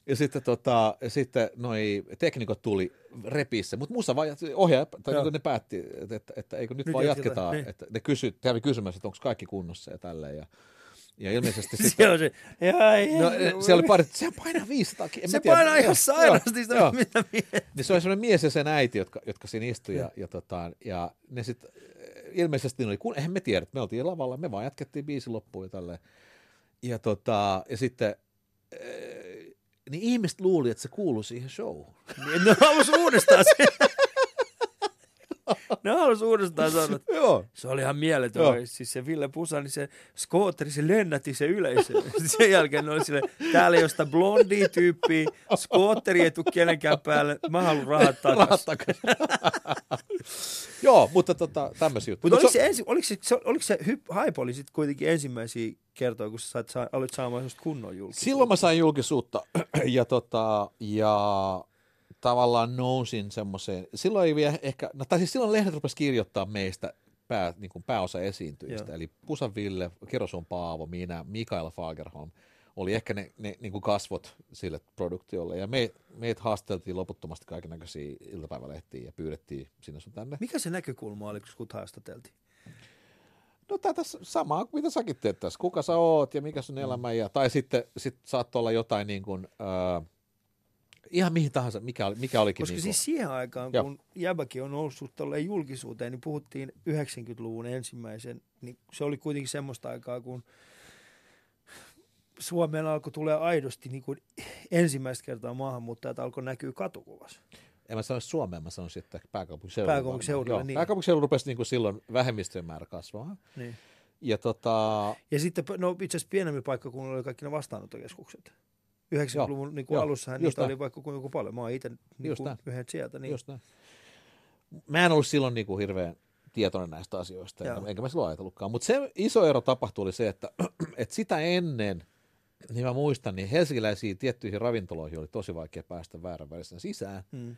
Ja sitten, tota, ja sitten noi teknikot tuli repissä, mutta musta vaan ohjaaja, tai niin ne päätti, että, että, että eikö nyt, Nyt vaan jatketaan, niin. että ne kysy, kävi kysymässä, että onko kaikki kunnossa ja tälleen. Ja, ja ilmeisesti Se sitten, on se, ja, ei, no, siellä oli pari, että se painaa 500 en se tiedä. painaa ihan sairaasti sitä, joo. mitä miettii. Niin se oli sellainen mies ja sen äiti, jotka, jotka siinä istui ja, ja, tota, ja ne sitten ilmeisesti oli, kun, eihän me tiedä, me oltiin lavalla, me vaan jatkettiin biisi loppuun ja tälleen. Ja, tota, ja sitten eh, niin ihmiset luuli, että se kuului siihen showhun. Niin, Ne halus uudestaan se. Ne halus uudestaan sanoa, Joo. se oli ihan mieletön. Joo. Siis se Ville Pusa, niin se skootteri, se lennätti se yleisö. Sen jälkeen ne oli sille, täällä ei ole sitä blondia tyyppiä, skootteri ei tule kenenkään päälle, mä haluan rahat Rahat takaisin. Joo, mutta tota, tämmöisiä juttuja. Mutta Mut oliko se, ensi, oliko se, se, oliko se hyp, hype oli sitten kuitenkin ensimmäisiä kertoja, kun sä sait, sa, aloit saamaan kunnon julkisuutta? Silloin mä sain julkisuutta ja, tota, ja tavallaan nousin semmoiseen, silloin ei vielä ehkä, no, tai siis silloin lehdet rupesi kirjoittaa meistä pää, niin kuin pääosa esiintyjistä, Joo. eli Pusan Ville, Keroson Paavo, minä, Mikael Fagerholm, oli ehkä ne, ne niin kuin kasvot sille produktiolle, ja me, meitä haasteltiin loputtomasti kaikenlaisia iltapäivälehtiä ja pyydettiin sinne sun tänne. Mikä se näkökulma oli, kun sut haastateltiin? No tätä samaa, mitä säkin teet tässä. Kuka sä oot ja mikä sun elämä ja, tai sitten sit saattoi olla jotain niin kuin, äh, ihan mihin tahansa, mikä, oli, mikä olikin. Koska niin siis siihen aikaan, Joo. kun Jäbäkin on noussut tolleen julkisuuteen, niin puhuttiin 90-luvun ensimmäisen, niin se oli kuitenkin semmoista aikaa, kun Suomeen alkoi tulee aidosti niin kuin ensimmäistä kertaa maahanmuuttajat alkoi näkyä katukuvassa. en mä sanoisi Suomeen, mä sanoisin, että pääkaupunkiseudulla. Pääkaupunkiseudulla, niin. Pääkaupunkiseudulla rupesi niin kuin silloin vähemmistöjen määrä kasvaa. Niin. Ja tota, Ja sitten, no itse asiassa pienemmin paikkakunnilla oli kaikki ne vastaanottokeskukset. 90-luvun niin kuin joo, alussahan just niitä näin. oli vaikka kuinka paljon. Mä oon itse niin näin. yhden sieltä. Niin. just näin. Mä en ollut silloin niin kuin hirveän tietoinen näistä asioista, Joo. enkä, mä silloin ajatellutkaan. Mutta se iso ero tapahtui oli se, että, että sitä ennen, niin mä muistan, niin helsinkiläisiin tiettyihin ravintoloihin oli tosi vaikea päästä väärän välisenä sisään. Mm.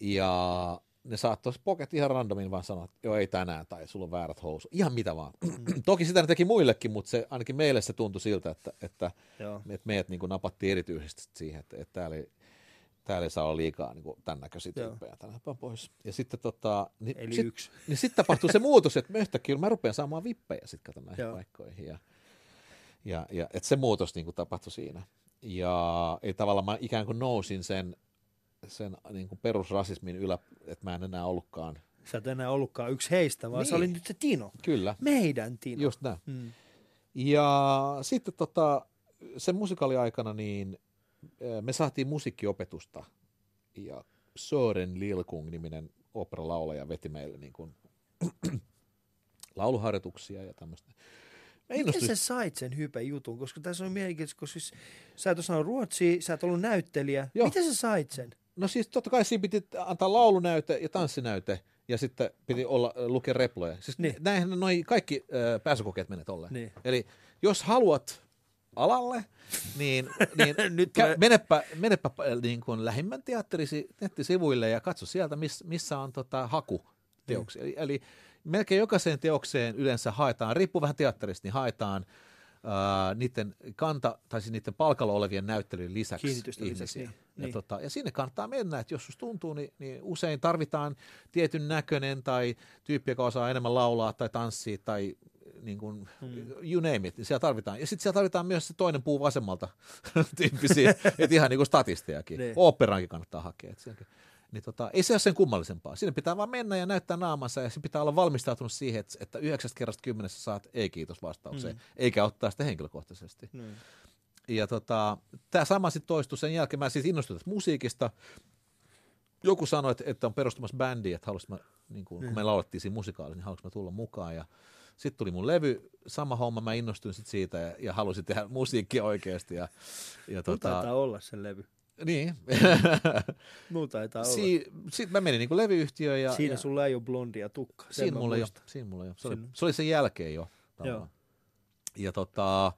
Ja ne saattoi poket ihan randomin vaan sanoa, että joo ei tänään tai sulla on väärät housut. Ihan mitä vaan. Toki sitä ne teki muillekin, mutta se, ainakin meille se tuntui siltä, että, että, Joo. että meidät niin kuin napattiin erityisesti siihen, että, että täällä, ei, täällä ei saa olla liikaa niin kuin tämän näköisiä tyyppejä tänäpä pois. Ja sitten tota, niin, Eli sit, yksi. niin sitten tapahtui se muutos, että yhtäkkiä mä rupean saamaan vippejä sitten kato näihin Joo. paikkoihin. Ja, ja, ja että se muutos niin kuin tapahtui siinä. Ja tavallaan mä ikään kuin nousin sen, sen niin kuin perusrasismin ylä, että mä en enää ollutkaan. Sä et enää ollutkaan yksi heistä, vaan niin. se oli nyt se Tino. Kyllä, Meidän Tino. just näin. Mm. Ja sitten tota, sen musikaaliaikana niin ö, me saatiin musiikkiopetusta ja Sören Lilkung-niminen operalaulaja veti meille niin kuin lauluharjoituksia ja tämmöistä. Miten sä sait sen hypen jutun? Koska tässä on mielenkiintoista, koska siis, sä et osannut ruotsia, sä et ollut näyttelijä. Joo. Miten sä sait sen? No siis totta kai siinä piti antaa laulunäyte ja tanssinäyte ja sitten piti olla lukea reploja. Siis Niin. niin. näinhän noi kaikki äh, pääsykokeet menee tolleen. Niin. Eli jos haluat alalle, niin, niin Nyt kä- menepä, menepä niin kuin lähimmän teatterisi nettisivuille ja katso sieltä, miss, missä on tota, haku teoksia. Eli, eli melkein jokaiseen teokseen yleensä haetaan, riippuu vähän teatterista, niin haetaan ää, niiden kanta, tai siis niiden palkalla olevien näyttelyjen lisäksi ihmisiä. lisäksi, niin. Ja, Niin. tota, ja sinne kannattaa mennä, että jos susta tuntuu, niin, niin usein tarvitaan tietyn näköinen tai tyyppi, joka osaa enemmän laulaa tai tanssia tai niin kuin, Hmm. you name it, niin siellä tarvitaan. Ja sitten siellä tarvitaan myös se toinen puu vasemmalta tyyppisiä, että ihan niin kuin statistejakin. Niin. Oopperaankin kannattaa hakea. Et sielläkin- niin tota, ei se ole sen kummallisempaa. Sinne pitää vaan mennä ja näyttää naamansa ja siinä pitää olla valmistautunut siihen, että, että yhdeksästä kerrasta kymmenessä saat ei-kiitos vastaukseen, Mm. eikä ottaa sitä henkilökohtaisesti. Niin. Ja tota, tämä sama sitten toistui sen jälkeen. Mä siis innostuin tästä musiikista. Joku sanoi, että, että on perustamassa bändiä, että haluaisin mä, niin kun, Niin. kun me laulettiin siinä musikaalissa, niin haluaisin mä tulla mukaan. Ja sitten tuli mun levy, sama homma, mä innostuin sit siitä ja, ja halusin tehdä musiikkia oikeasti. Ja, ja tota, taitaa olla sen levy. Niin. Mulla taitaa olla. si, sitten mä menin niin levyyhtiöön. Ja, Siinä ja, sulla ei ole blondia tukka. Sen siinä mulla jo. Siinä mulla jo. Se, oli, se oli sen jälkeen jo. tavallaan. Ja tota,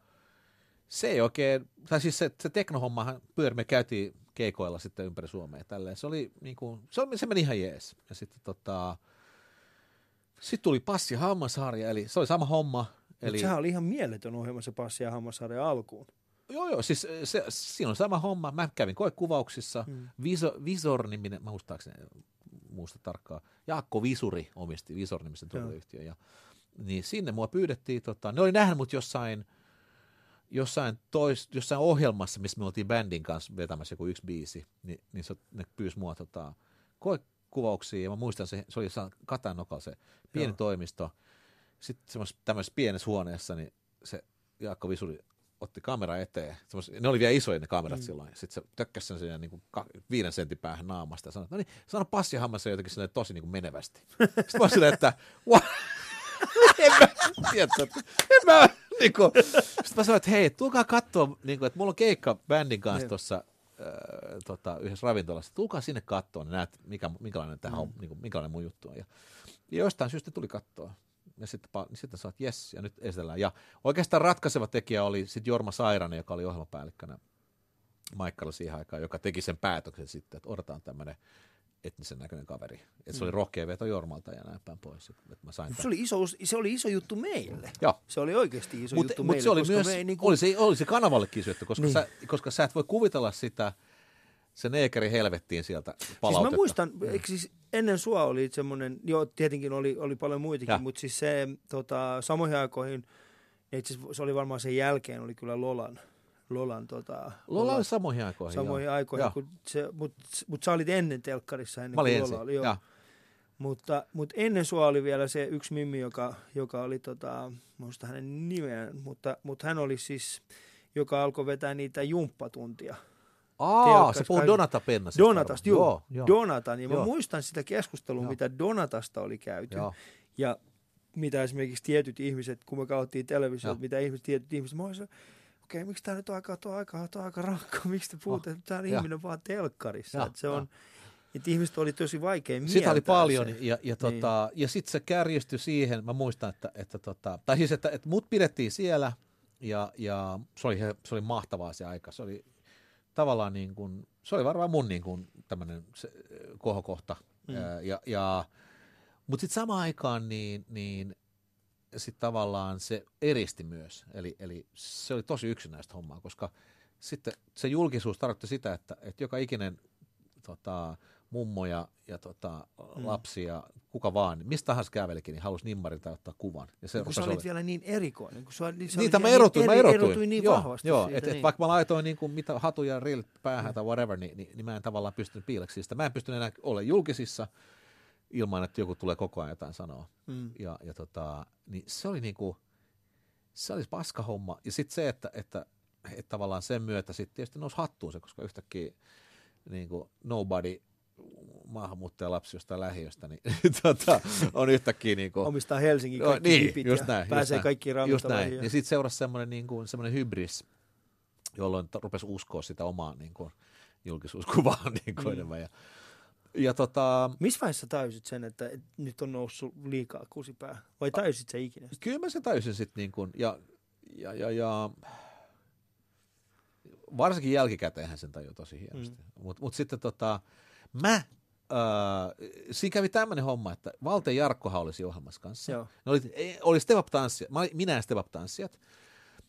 se ei oikein, tai siis se, se teknohommahan pyöri, me käytiin keikoilla sitten ympäri Suomea. Tälleen. Se, oli, niin kuin, se, oli, se meni ihan jees. Ja sitten tota, sitten tuli Passi Hammasharja, eli se oli sama homma. Eli... Eli, sehän oli ihan mieletön ohjelma se Passi ja Hammasarjan alkuun. Joo, joo, siis se, siinä on sama homma. Mä kävin koekuvauksissa. Mm. Viso, Visor-niminen, mä muistaakseni, muista tarkkaan, Jaakko Visuri omisti Visor-nimisen Joo. turvayhtiön. Ja, niin sinne mua pyydettiin, tota, ne oli nähnyt mut jossain, jossain, tois, jossain ohjelmassa, missä me oltiin bändin kanssa vetämässä joku yksi biisi, niin, niin se, ne pyysi mua tota, koekuvauksia, ja mä muistan, se, se oli jossain Katanokalla se pieni Joo. toimisto. Sitten semmoisessa tämmöisessä pienessä huoneessa, niin se Jaakko Visuri otti kamera eteen. Semmos, ne oli vielä isoja ne kamerat mm. silloin. Sitten se tökkäsi sen siinä niin kuin viiden sentin päähän naamasta ja sanoi, no niin, sano passi hammassa jotenkin silleen tosi niin kuin menevästi. Sitten mä silleen, että what? en mä, tiedätkö, että en mä, niin kuin. Sitten mä sanoin, että hei, tulkaa katsoa, niin kuin, että mulla on keikka bändin kanssa Niin. tuossa äh, tota, yhdessä ravintolassa. Tulkaa sinne katsoa, niin näet, mikä, minkälainen, tämä on, niin kuin, minkälainen mun juttu on. Ja, ja jostain syystä tuli katsoa. Ja sitten, pa- niin sitten sä oot, jes, ja nyt esitellään. Ja oikeastaan ratkaiseva tekijä oli sitten Jorma Sairanen, joka oli ohjelmapäällikkönä Maikkalla siihen aikaan, joka teki sen päätöksen sitten, että odotetaan tämmöinen etnisen näköinen kaveri. Että se oli rohkea veto Jormalta ja näin päin pois. Että, että mä sain Mut Se tämän. oli, iso, se oli iso juttu meille. Joo. Se oli oikeasti iso Mutta juttu mut meille. se oli myös, me ei niinku- oli, se, oli se kanavallekin juttu, koska, Niin. sä, koska sä et voi kuvitella sitä, se neekeri helvettiin sieltä Siis palautetta. mä muistan, eikö siis ennen sua oli semmoinen, joo tietenkin oli, oli paljon muitakin, Ja. mutta siis se tota, samoihin aikoihin, itse asiassa se oli varmaan sen jälkeen, oli kyllä Lolan, Lolan tota, Lola oli samoihin aikoihin. samoihin joo. aikoihin, mutta mut sä olit ennen telkkarissa ennen Mä kuin Lola oli. Joo. joo. Mutta, mutta ennen sua oli vielä se yksi mimmi, joka, joka oli, tota, muista hänen nimeään, mutta, mutta hän oli siis, joka alkoi vetää niitä jumppatuntia. Aa, se puhuu Donata Pennasesta. Donatasta, joo. joo. Donata, niin mä Joo. muistan sitä keskustelua, Joo. mitä Donatasta oli käyty. Joo. Ja mitä esimerkiksi tietyt ihmiset, kun me katsottiin televisiota, mitä ihmiset, tietyt ihmiset, mä olisin, okei, okay, miksi tämä nyt on aika, tuo aika, tuo aika rankka, miksi te puhutte, että tämä on ihminen vaan telkkarissa. Joo, Että se joo. on, että ihmiset oli tosi vaikea mieltää Sitä oli paljon se. ja, ja, tota, ja sitten se kärjistyi siihen, mä muistan, että, että tota, tai siis, että, että mut pidettiin siellä ja, ja se, oli, se oli mahtavaa se aika. Se oli tavallaan niin kuin, se oli varmaan mun niin kuin tämmöinen se, kohokohta. Mm. Mm. Ja, ja, mutta sitten samaan aikaan niin, niin sitten tavallaan se eristi myös. Eli, eli se oli tosi yksinäistä hommaa, koska sitten se julkisuus tarkoitti sitä, että, että joka ikinen tota, mummo ja, tota, Mm. lapsi ja kuka vaan, mistä tahansa kävelikin, niin halusi nimmarilta ottaa kuvan. Ja se kun sä olit olla- vielä niin erikoinen. Kun sä, niin sä Niitä mä erotuin, niin mä eri- erotuin. erotuin niin joo, vahvasti Joo, siitä, että niin. et vaikka mä laitoin niin kuin mitä hatuja rillit päähän tai whatever, niin, niin, niin, mä en tavallaan pystynyt piileksi sitä. Mä en pystynyt enää olla julkisissa ilman, että joku tulee koko ajan jotain sanoa. Mm. Ja, ja tota, niin se oli niinku, se oli paska homma. Ja sitten se, että, että, että tavallaan sen myötä sitten tietysti nousi hattuun se, koska yhtäkkiä niin kuin nobody maahanmuuttajalapsi jostain lähiöstä, niin tota, on yhtäkkiä niin kuin, Omistaa Helsingin kaikki niin, hipit just ja näin, just pääsee näin. kaikkiin Just näin. ravintoloihin. Ja sitten seurasi semmoinen niin kuin, semmoinen hybris, jolloin rupesi uskoa sitä omaa niin kuin, julkisuuskuvaa niin kuin Mm. enemmän. Ja, ja tota, Missä vaiheessa tajusit sen, että, nyt on noussut liikaa kusipää? Vai tajusit se ikinä? kyllä mä sen täysin sitten niin kuin, ja, ja, ja, ja varsinkin jälkikäteenhän sen tajuu tosi hienosti. Mm. Mutta mut sitten tota, mä, äh, siinä kävi tämmöinen homma, että Valte Jarkkohan olisi ohjelmassa kanssa. Joo. Ne oli, ei, oli step up olin- minä step up tanssijat.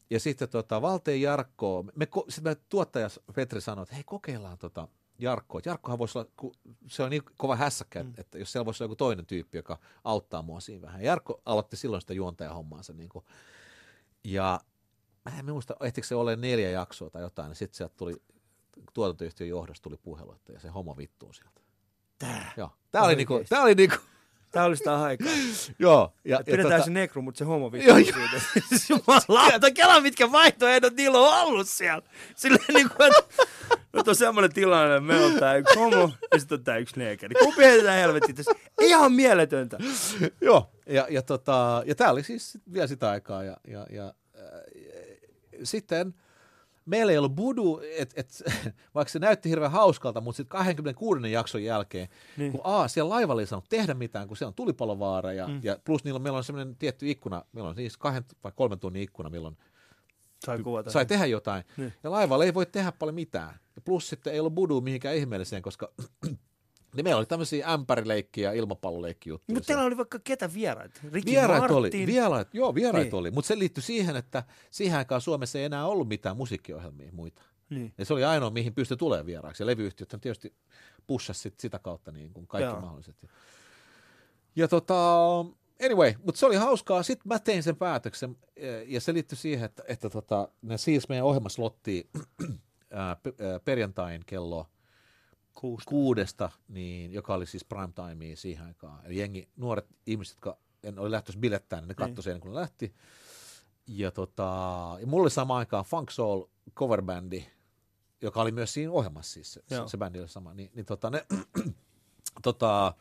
Ja sitten tota, Valteen Jarkko, me, sitten me tuottaja Petri sanoi, että hei kokeillaan tota Jarkkoa. Jarkkohan voisi olla, kun se on niin kova hässäkkä, mm. että jos siellä voisi olla joku toinen tyyppi, joka auttaa mua siinä vähän. Jarkko aloitti silloin sitä juontajahommaansa. Niin kuin, ja mä en muista, ehtikö se ole neljä jaksoa tai jotain, niin sitten sieltä tuli, tuotantoyhtiön johdosta tuli puhelu, että ja se homma vittuu sieltä. Tää. Joo. Tää oli niinku, tää oli niinku, Tää oli sitä aikaa. joo. Ja, Et pidetään tota- se nekru, mutta se homo vittu Joo, siitä. Jumalauta, kela mitkä vaihtoehdot niillä on ollut siellä. Silleen niin kuin, että nyt on semmoinen tilanne, että meillä on tää yksi homo ja sitten on tää yksi neekeri. Kumpi heitetään helvettiin tässä? Ihan mieletöntä. Joo, ja, ja, tota, ja tämä oli siis vielä sitä aikaa. Ja, ja, ja äh, sitten meillä ei ollut budu, et, et, vaikka se näytti hirveän hauskalta, mutta sitten 26. jakson jälkeen, Niin. niin. kun A, siellä laivalla ei saanut tehdä mitään, kun siellä on tulipalovaara, ja, Mm. mm. ja plus niillä, meillä on semmoinen tietty ikkuna, meillä on siis kahden vai kolmen tunnin ikkuna, milloin Sai kuvata. sai tehdä jotain. Niin. Ja laivalla ei voi tehdä paljon mitään. Ja plus sitten ei ollut budu mihinkään ihmeelliseen, koska niin meillä oli tämmöisiä ämpärileikkiä ja ilmapalloleikkijuttuja. Mutta teillä oli vaikka ketä vieraita? Ricky Vieraat Martin. oli, vieraat, joo vieraat Niin. oli, mutta se liittyi siihen, että siihen aikaan Suomessa ei enää ollut mitään musiikkiohjelmia muita. Niin. Ja se oli ainoa, mihin pystyi tulemaan vieraaksi. Ja levyyhtiöt tietysti pushasi sit sitä kautta niin kuin kaikki Joo. mahdolliset. Ja, ja tota, anyway, mutta se oli hauskaa. Sitten mä tein sen päätöksen eh, ja se liittyi siihen, että, että tota, ne siis meidän ohjelmaslottiin ää, perjantain kello Kuusta. kuudesta, niin, joka oli siis prime timea siihen aikaan. Eli jengi, nuoret ihmiset, jotka en oli lähtössä bilettään, niin ne katsoi sen, kun ne lähti. Ja, tota, ja mulla oli sama aikaan Funk Soul coverbändi, joka oli myös siinä ohjelmassa siis, se, Joo. se, bändi oli sama. Niin, niin tota, ne, tota,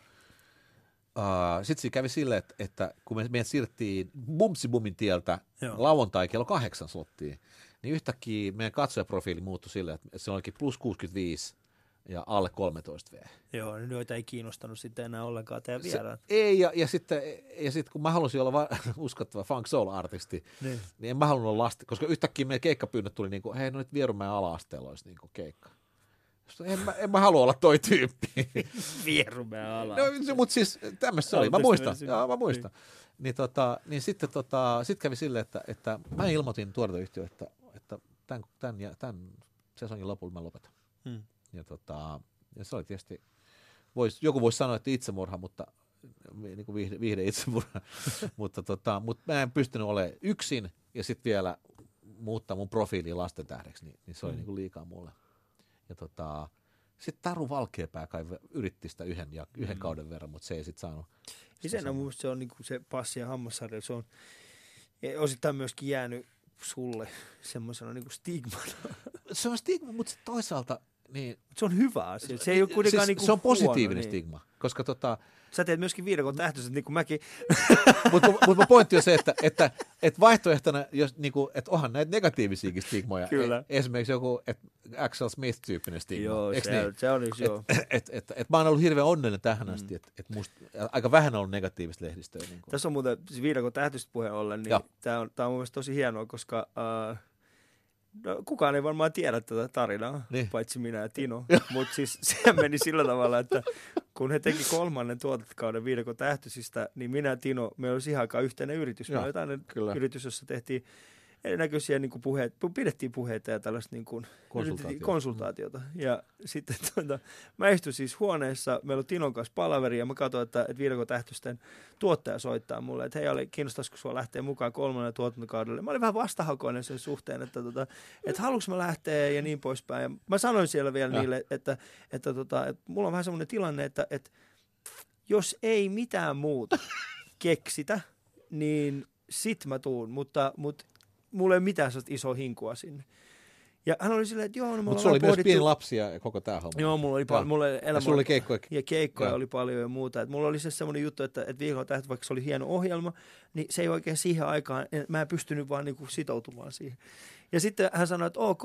uh, sitten kävi silleen, että, että kun me, meidät siirrettiin Bumsibumin tieltä Joo. lauantai kello kahdeksan slottiin, niin yhtäkkiä meidän katsojaprofiili muuttui silleen, että se olikin plus 65 ja alle 13 V. Joo, niin joita ei kiinnostanut sitten enää ollenkaan teidän vieraat. Se, ei, ja, ja sitten ja sit, kun mä halusin olla va- uskottava funk soul-artisti, Niin. niin en mä halunnut olla lasti, koska yhtäkkiä meidän keikkapyynnöt tuli niin kuin, hei, no nyt Vierumäen ala-asteella olisi niin kuin keikka. Sitten En mä, en mä halua olla toi tyyppi. Vierumeen ala. no, mutta siis tämmöistä se oli, mä muistan, joo, mä muistan. Niin, tota, niin sitten tota, sit kävi silleen, että, että mä ilmoitin tuotantoyhtiöön, että, että tämän, tämän, ja, tämän sesongin lopulla mä lopetan. Hmm. Ja, tota, ja se oli tietysti, vois, joku voisi sanoa, että itsemurha, mutta niin kuin viihde, viihde itsemurha, mutta, tota, mutta mä en pystynyt olemaan yksin ja sitten vielä muuttaa mun profiiliin lasten tähdeksi, niin, niin se oli Mm. niin kuin liikaa mulle. Ja tota, sitten Taru Valkeapää kai yritti sitä yhden, ja, yhden Mm. kauden verran, mutta se ei sitten saanut. Niin on mun se on niinku se passi ja hammassarja, se on osittain myöskin jäänyt sulle semmoisena niinku stigmana. Se on stigma, mutta sit toisaalta niin, Se on hyvä asia. Se ei ole kuitenkaan siis, niinku se on positiivinen huono, niin. stigma, koska tota, Sä teet myöskin viidakon tähtöiset, niin kuin mäkin. mutta mut mun pointti on se, että, että, että vaihtoehtona, jos, niinku, että onhan näitä negatiivisiakin stigmoja. Kyllä. E, esimerkiksi joku et Axel Smith-tyyppinen stigma. joo, se, niin? se oli joo. Et, et, et, et mä oon ollut hirveän onnellinen tähän asti, että et musta aika vähän on ollut negatiivista lehdistöä. Niin kuin. Tässä on muuten siis viidakon tähtöiset puheen ollen, niin tämä on, tää on mun mielestä tosi hienoa, koska uh, no, kukaan ei varmaan tiedä tätä tarinaa, Niin. paitsi minä ja Tino. Mutta siis se meni sillä tavalla, että kun he teki kolmannen tuotantokauden viidakon tähtöisistä, niin minä ja Tino, meillä oli siihen aikaan yhteinen yritys. Meillä oli kyllä. yritys, jossa tehtiin erinäköisiä niin puheet, pidettiin puheita ja tällaista niin kuin, Konsultaatiota. konsultaatiota. Ja sitten tuota, mä istuin siis huoneessa, meillä oli Tinon kanssa palaveri ja mä katsoin, että, että Viidakon tähtösten tuottaja soittaa mulle, että hei, oli, kiinnostaisiko sua lähteä mukaan kolmannen tuotantokaudelle. Mä olin vähän vastahakoinen sen suhteen, että, tota, että haluanko mä lähteä ja niin poispäin. Ja mä sanoin siellä vielä Ja. niille, että, että, tota, että mulla on vähän semmoinen tilanne, että, että jos ei mitään muuta keksitä, niin sit mä tuun, mutta, mutta mulla ei ole mitään sellaista isoa hinkua sinne. Ja hän oli silleen, että joo, no me Mutta ollaan sulla oli myös pohdittu- pieni lapsi ja koko tämä homma. Joo, mulla oli, paljon, mulla oli ja elämä sulla oli keikkoja. ja keikkoja oli paljon ja muuta. Et mulla oli se semmoinen juttu, että, että viikon tähtä, vaikka se oli hieno ohjelma, niin se ei oikein siihen aikaan, en- mä en pystynyt vaan niinku sitoutumaan siihen. Ja sitten hän sanoi, että ok,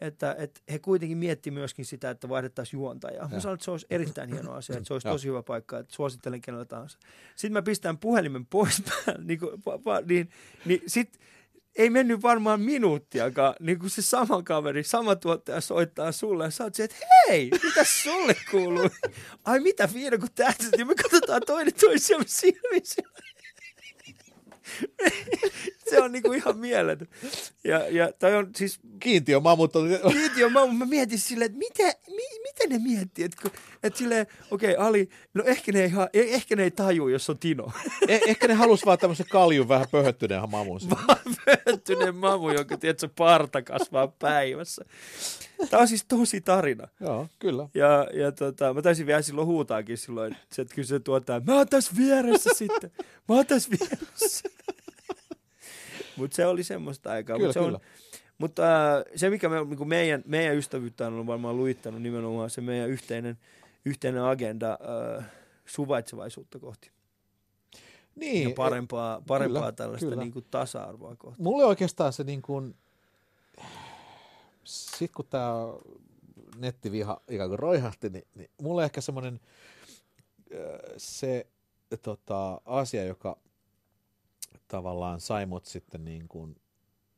että, että he kuitenkin mietti myöskin sitä, että vaihdettaisiin juontajaa. Mä sanoin, että se olisi erittäin hieno asia, että se olisi tosi hyvä paikka, että suosittelen kenellä tahansa. Sitten mä pistän puhelimen pois, niin, kuin, pa, pa, niin, niin sitten ei mennyt varmaan minuuttiakaan, niin kuin se sama kaveri, sama tuottaja soittaa sulle ja sä oot se, että hei, mitä sulle kuuluu? Ai mitä Fiina, kun tähtäiset, ja me katsotaan toinen toisiamme silmissä. se on niinku ihan mieletön. Ja, ja toi on siis Kiintiö mamut on... kiintiö, mä, mä mietin silleen, että mitä, mi, mitä ne miettii, että, että silleen, okei, okay, Ali, no ehkä ne, ei, eh- ehkä ne ei taju, jos on Tino. Eh, ehkä ne halus vaan tämmöisen kaljun vähän pöhöttyneen mamun. vaan pöntyneen mamu, jonka tiedätkö, parta kasvaa päivässä. Tämä on siis tosi tarina. Joo, kyllä. Ja, ja tota, mä taisin vielä silloin huutaakin silloin, että kyllä se tuottaa, mä oon tässä vieressä sitten, mä oon tässä vieressä. Mutta se oli semmoista aikaa. Kyllä, Mut se on, kyllä. mutta äh, se, mikä me, niin meidän, meidän ystävyyttä on varmaan luittanut nimenomaan se meidän yhteinen, yhteinen agenda äh, suvaitsevaisuutta kohti. Niin, Ja parempaa, parempaa kyllä, tällaista kyllä. Niin kuin tasa-arvoa kohti. Mulle oikeastaan se niin kuin, sit kun tämä nettiviha ikään kuin roihahti, niin, niin mulle ehkä semmoinen se tota, asia, joka tavallaan sai mut sitten niin kuin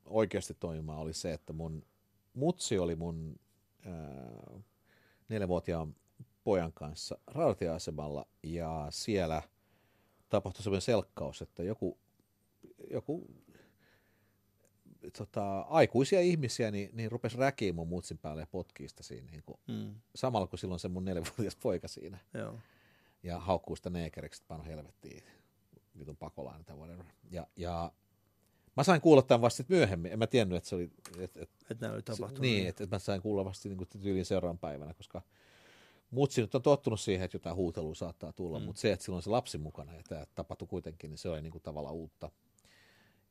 oikeasti toimimaan, oli se, että mun mutsi oli mun ää, neljävuotiaan pojan kanssa rautatieasemalla ja siellä tapahtui sellainen selkkaus, että joku, joku tota, aikuisia ihmisiä niin, niin rupesi räkiin mun mutsin päälle ja potkii sitä siinä, niin kuin, mm. samalla kuin silloin se mun neljävuotias poika siinä. Joo. Ja haukkuu sitä neekeriksi, että helvettiin, vitun pakolainen tai whatever. Ja, ja mä sain kuulla tämän vasta myöhemmin, en mä tiennyt, että se oli... Että et, et nämä oli tapahtunut. Niin, että et mä sain kuulla vasta niin tyyliin seuraavan päivänä, koska mutsi nyt on tottunut siihen, että jotain huutelua saattaa tulla, mm. mutta se, että silloin se lapsi mukana ja tämä tapahtui kuitenkin, niin se oli niin kuin tavallaan uutta.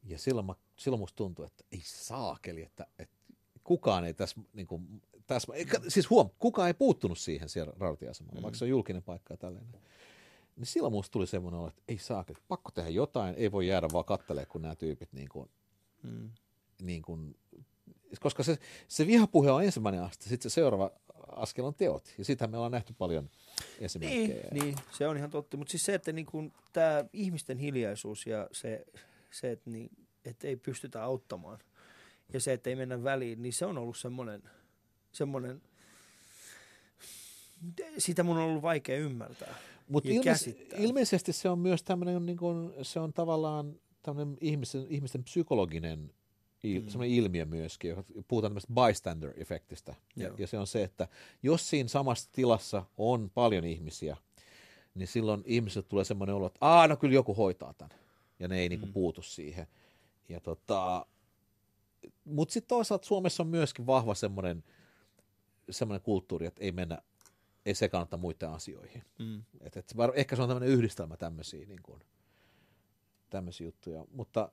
Ja silloin, mä, silloin musta tuntui, että ei saakeli, että, että kukaan ei tässä, niin kuin, tässä siis huom, kukaan ei puuttunut siihen siellä rautatiasemalla, mm. vaikka se on julkinen paikka ja tällainen. Niin silloin musta tuli semmoinen olo, että ei saakeli, pakko tehdä jotain, ei voi jäädä vaan kattelemaan, kun nämä tyypit niin kuin, mm. niin kuin, koska se, se vihapuhe on ensimmäinen aste, sitten se seuraava askel on teot, ja sitä me ollaan nähty paljon esimerkkejä. Niin, niin se on ihan totta, mutta siis se, että niin kuin, tämä ihmisten hiljaisuus ja se se, että, niin, että ei pystytä auttamaan ja se, että ei mennä väliin, niin se on ollut semmoinen, semmoinen sitä mun on ollut vaikea ymmärtää Mutta ilmeis- ilmeisesti se on myös tämmöinen, niin kuin, se on tavallaan tämmöinen ihmisten, ihmisten psykologinen il, mm. ilmiö myöskin, joka puhutaan tämmöistä bystander-efektistä. Ja, ja se on se, että jos siinä samassa tilassa on paljon ihmisiä, niin silloin ihmiset tulee semmoinen olo, että aah, no kyllä joku hoitaa tämän ja ne ei niinku mm. niinku puutu siihen. Ja tota, mutta sitten toisaalta Suomessa on myöskin vahva semmoinen semmoinen kulttuuri, että ei mennä, ei sekaannutta muiden asioihin. Mm. Et, et, ehkä se on tämmöinen yhdistelmä tämmöisiä niin kuin, tämmöisiä juttuja. Mutta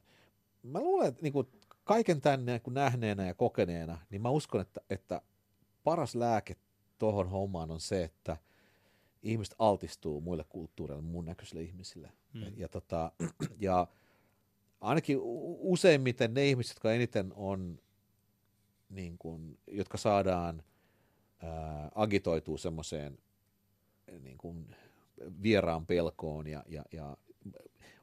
mä luulen, että niin kuin kaiken tänne niin nähneenä ja kokeneena, niin mä uskon, että, että paras lääke tuohon hommaan on se, että – ihmiset altistuu muille kulttuureille, mun näköisille ihmisille. Mm. Ja, ja, tota, ja ainakin useimmiten ne ihmiset, jotka eniten on, niin kuin, jotka saadaan ää, agitoituu semmoiseen niin kuin vieraan pelkoon ja, ja, ja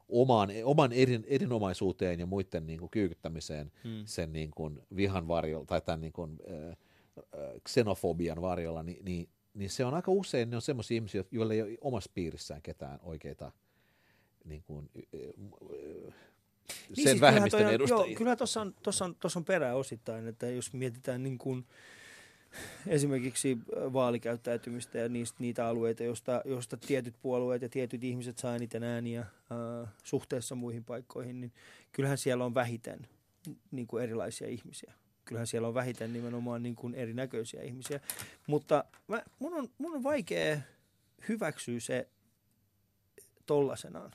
omaan, oman erin, erinomaisuuteen ja muiden niin kuin kyykyttämiseen hmm. sen niin kuin vihan varjolla tai tämän niin kuin, äh, xenofobian varjolla, niin, niin niin se on aika usein, ne on semmoisia ihmisiä, joilla ei ole omassa piirissään ketään oikeita niin kuin, niin sen siis vähemmistön toi, edustajia. Joo, kyllä tuossa on, tossa on, tossa on perää osittain, että jos mietitään niin kuin, esimerkiksi vaalikäyttäytymistä ja niistä, niitä alueita, joista, joista tietyt puolueet ja tietyt ihmiset saa eniten ääniä äh, suhteessa muihin paikkoihin, niin kyllähän siellä on vähiten niin kuin erilaisia ihmisiä kyllähän siellä on vähiten nimenomaan niin kuin erinäköisiä ihmisiä. Mutta mä, mun, on, mun on vaikea hyväksyä se tollasenaan.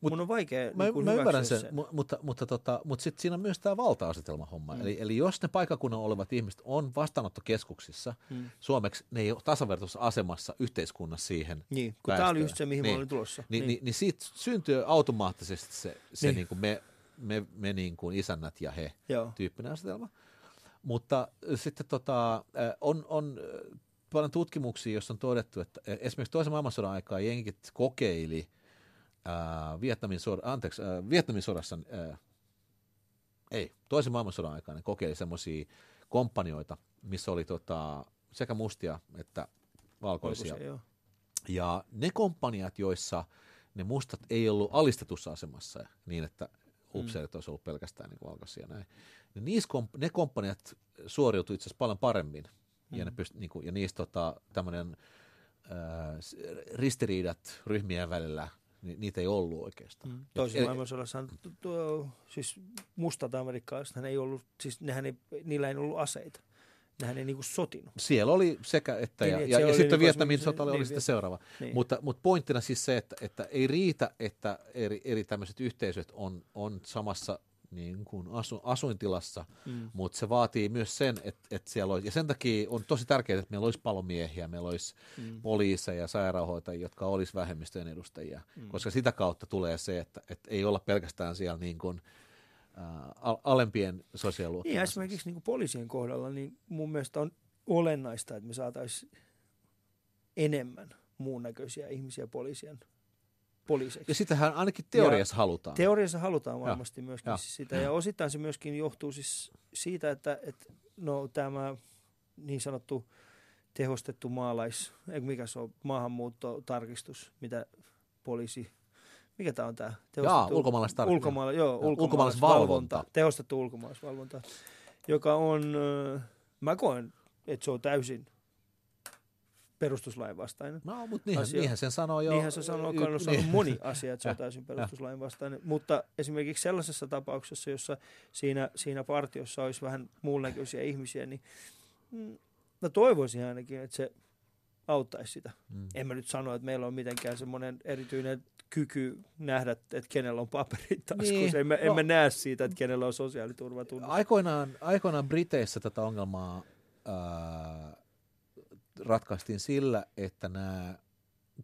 Mut, mun on vaikea mä, niin mä ymmärrän sen, sen. mutta, mutta, mutta, tota, mutta sitten siinä on myös tämä valta-asetelma homma. Mm. Eli, eli jos ne paikakunnan olevat ihmiset on vastaanottokeskuksissa, mm. suomeksi ne ei ole tasavertaisessa asemassa yhteiskunnassa siihen Niin, kun tämä oli just se, mihin niin, mä olin tulossa. Niin, niin. niin, niin siitä syntyy automaattisesti se, se niin. Niin kuin me me, me niin kuin isännät ja he Joo. tyyppinen asetelma. Mutta sitten tota, on, on paljon tutkimuksia, joissa on todettu, että esimerkiksi toisen maailmansodan aikaa jenkit kokeili ää, Vietnamin, sod, anteeksi, ää, Vietnamin sodassa, ää, ei, toisen maailmansodan aikaa ne kokeili semmoisia kompanioita, missä oli tota, sekä mustia että valkoisia. Valkoisia ja ne komppaniat, joissa ne mustat ei ollut alistetussa asemassa niin, että upseerit olisi ollut pelkästään niin valkoisia näin. Niin niissä komp- ne komppaniat suoriutui itse asiassa paljon paremmin. Mm. Ja, ne pyst- niin kuin, ja niistä tota, tämmöinen äh, ristiriidat ryhmien välillä, niin niitä ei ollut oikeastaan. Mm. Toisessa maailmansodassa siis mustat amerikkalaiset, ei ollut, siis nehän ei, niillä ei ollut aseita nehän ei niinku sotinut. Siellä oli sekä että, niin, ja, ja, ja sitten niinku Vietnamin sota oli, niin, sitten seuraava. Niin. Mutta, mutta pointtina siis se, että, että ei riitä, että eri, eri tämmöiset yhteisöt on, on samassa niin kuin asu, asuintilassa, mm. mutta se vaatii myös sen, että, että siellä olisi, ja sen takia on tosi tärkeää, että meillä olisi palomiehiä, meillä olisi mm. poliiseja, sairaanhoitajia, jotka olisi vähemmistöjen edustajia, mm. koska sitä kautta tulee se, että, että ei olla pelkästään siellä niin kuin, alempien sosiaaliluokkien. Niin, esimerkiksi niin kuin poliisien kohdalla, niin mun mielestä on olennaista, että me saataisiin enemmän muun näköisiä ihmisiä poliisien poliiseiksi. Ja sitähän ainakin teoriassa ja halutaan. Teoriassa halutaan varmasti ja. myöskin ja. sitä. Ja osittain se myöskin johtuu siis siitä, että, että no, tämä niin sanottu tehostettu maalais, mikä se on, maahanmuuttotarkistus, mitä poliisi, mikä tämä on tämä? Jaa, ulkomaalaistarkistus. Ulkomaala, joo, ulkomaalaisvalvonta. Tehostettu ulkomaalaisvalvonta, joka on, mä koen, että se on täysin perustuslain vastainen. No, mutta niinhän, asia. niinhän sen sanoo jo. Niinhän se sanoo, y- on niin. moni asia, että se on täysin perustuslain vastainen. Mutta esimerkiksi sellaisessa tapauksessa, jossa siinä, siinä partiossa olisi vähän muun näköisiä ihmisiä, niin mm, mä toivoisin ainakin, että se auttaisi sitä. Mm. En mä nyt sano, että meillä on mitenkään semmoinen erityinen kyky nähdä, että kenellä on paperit taskussa. Niin. En, mä, no, en mä näe siitä, että kenellä on sosiaaliturvatunnus. Aikoinaan, aikoinaan Briteissä tätä ongelmaa ää, ratkaistiin sillä, että nämä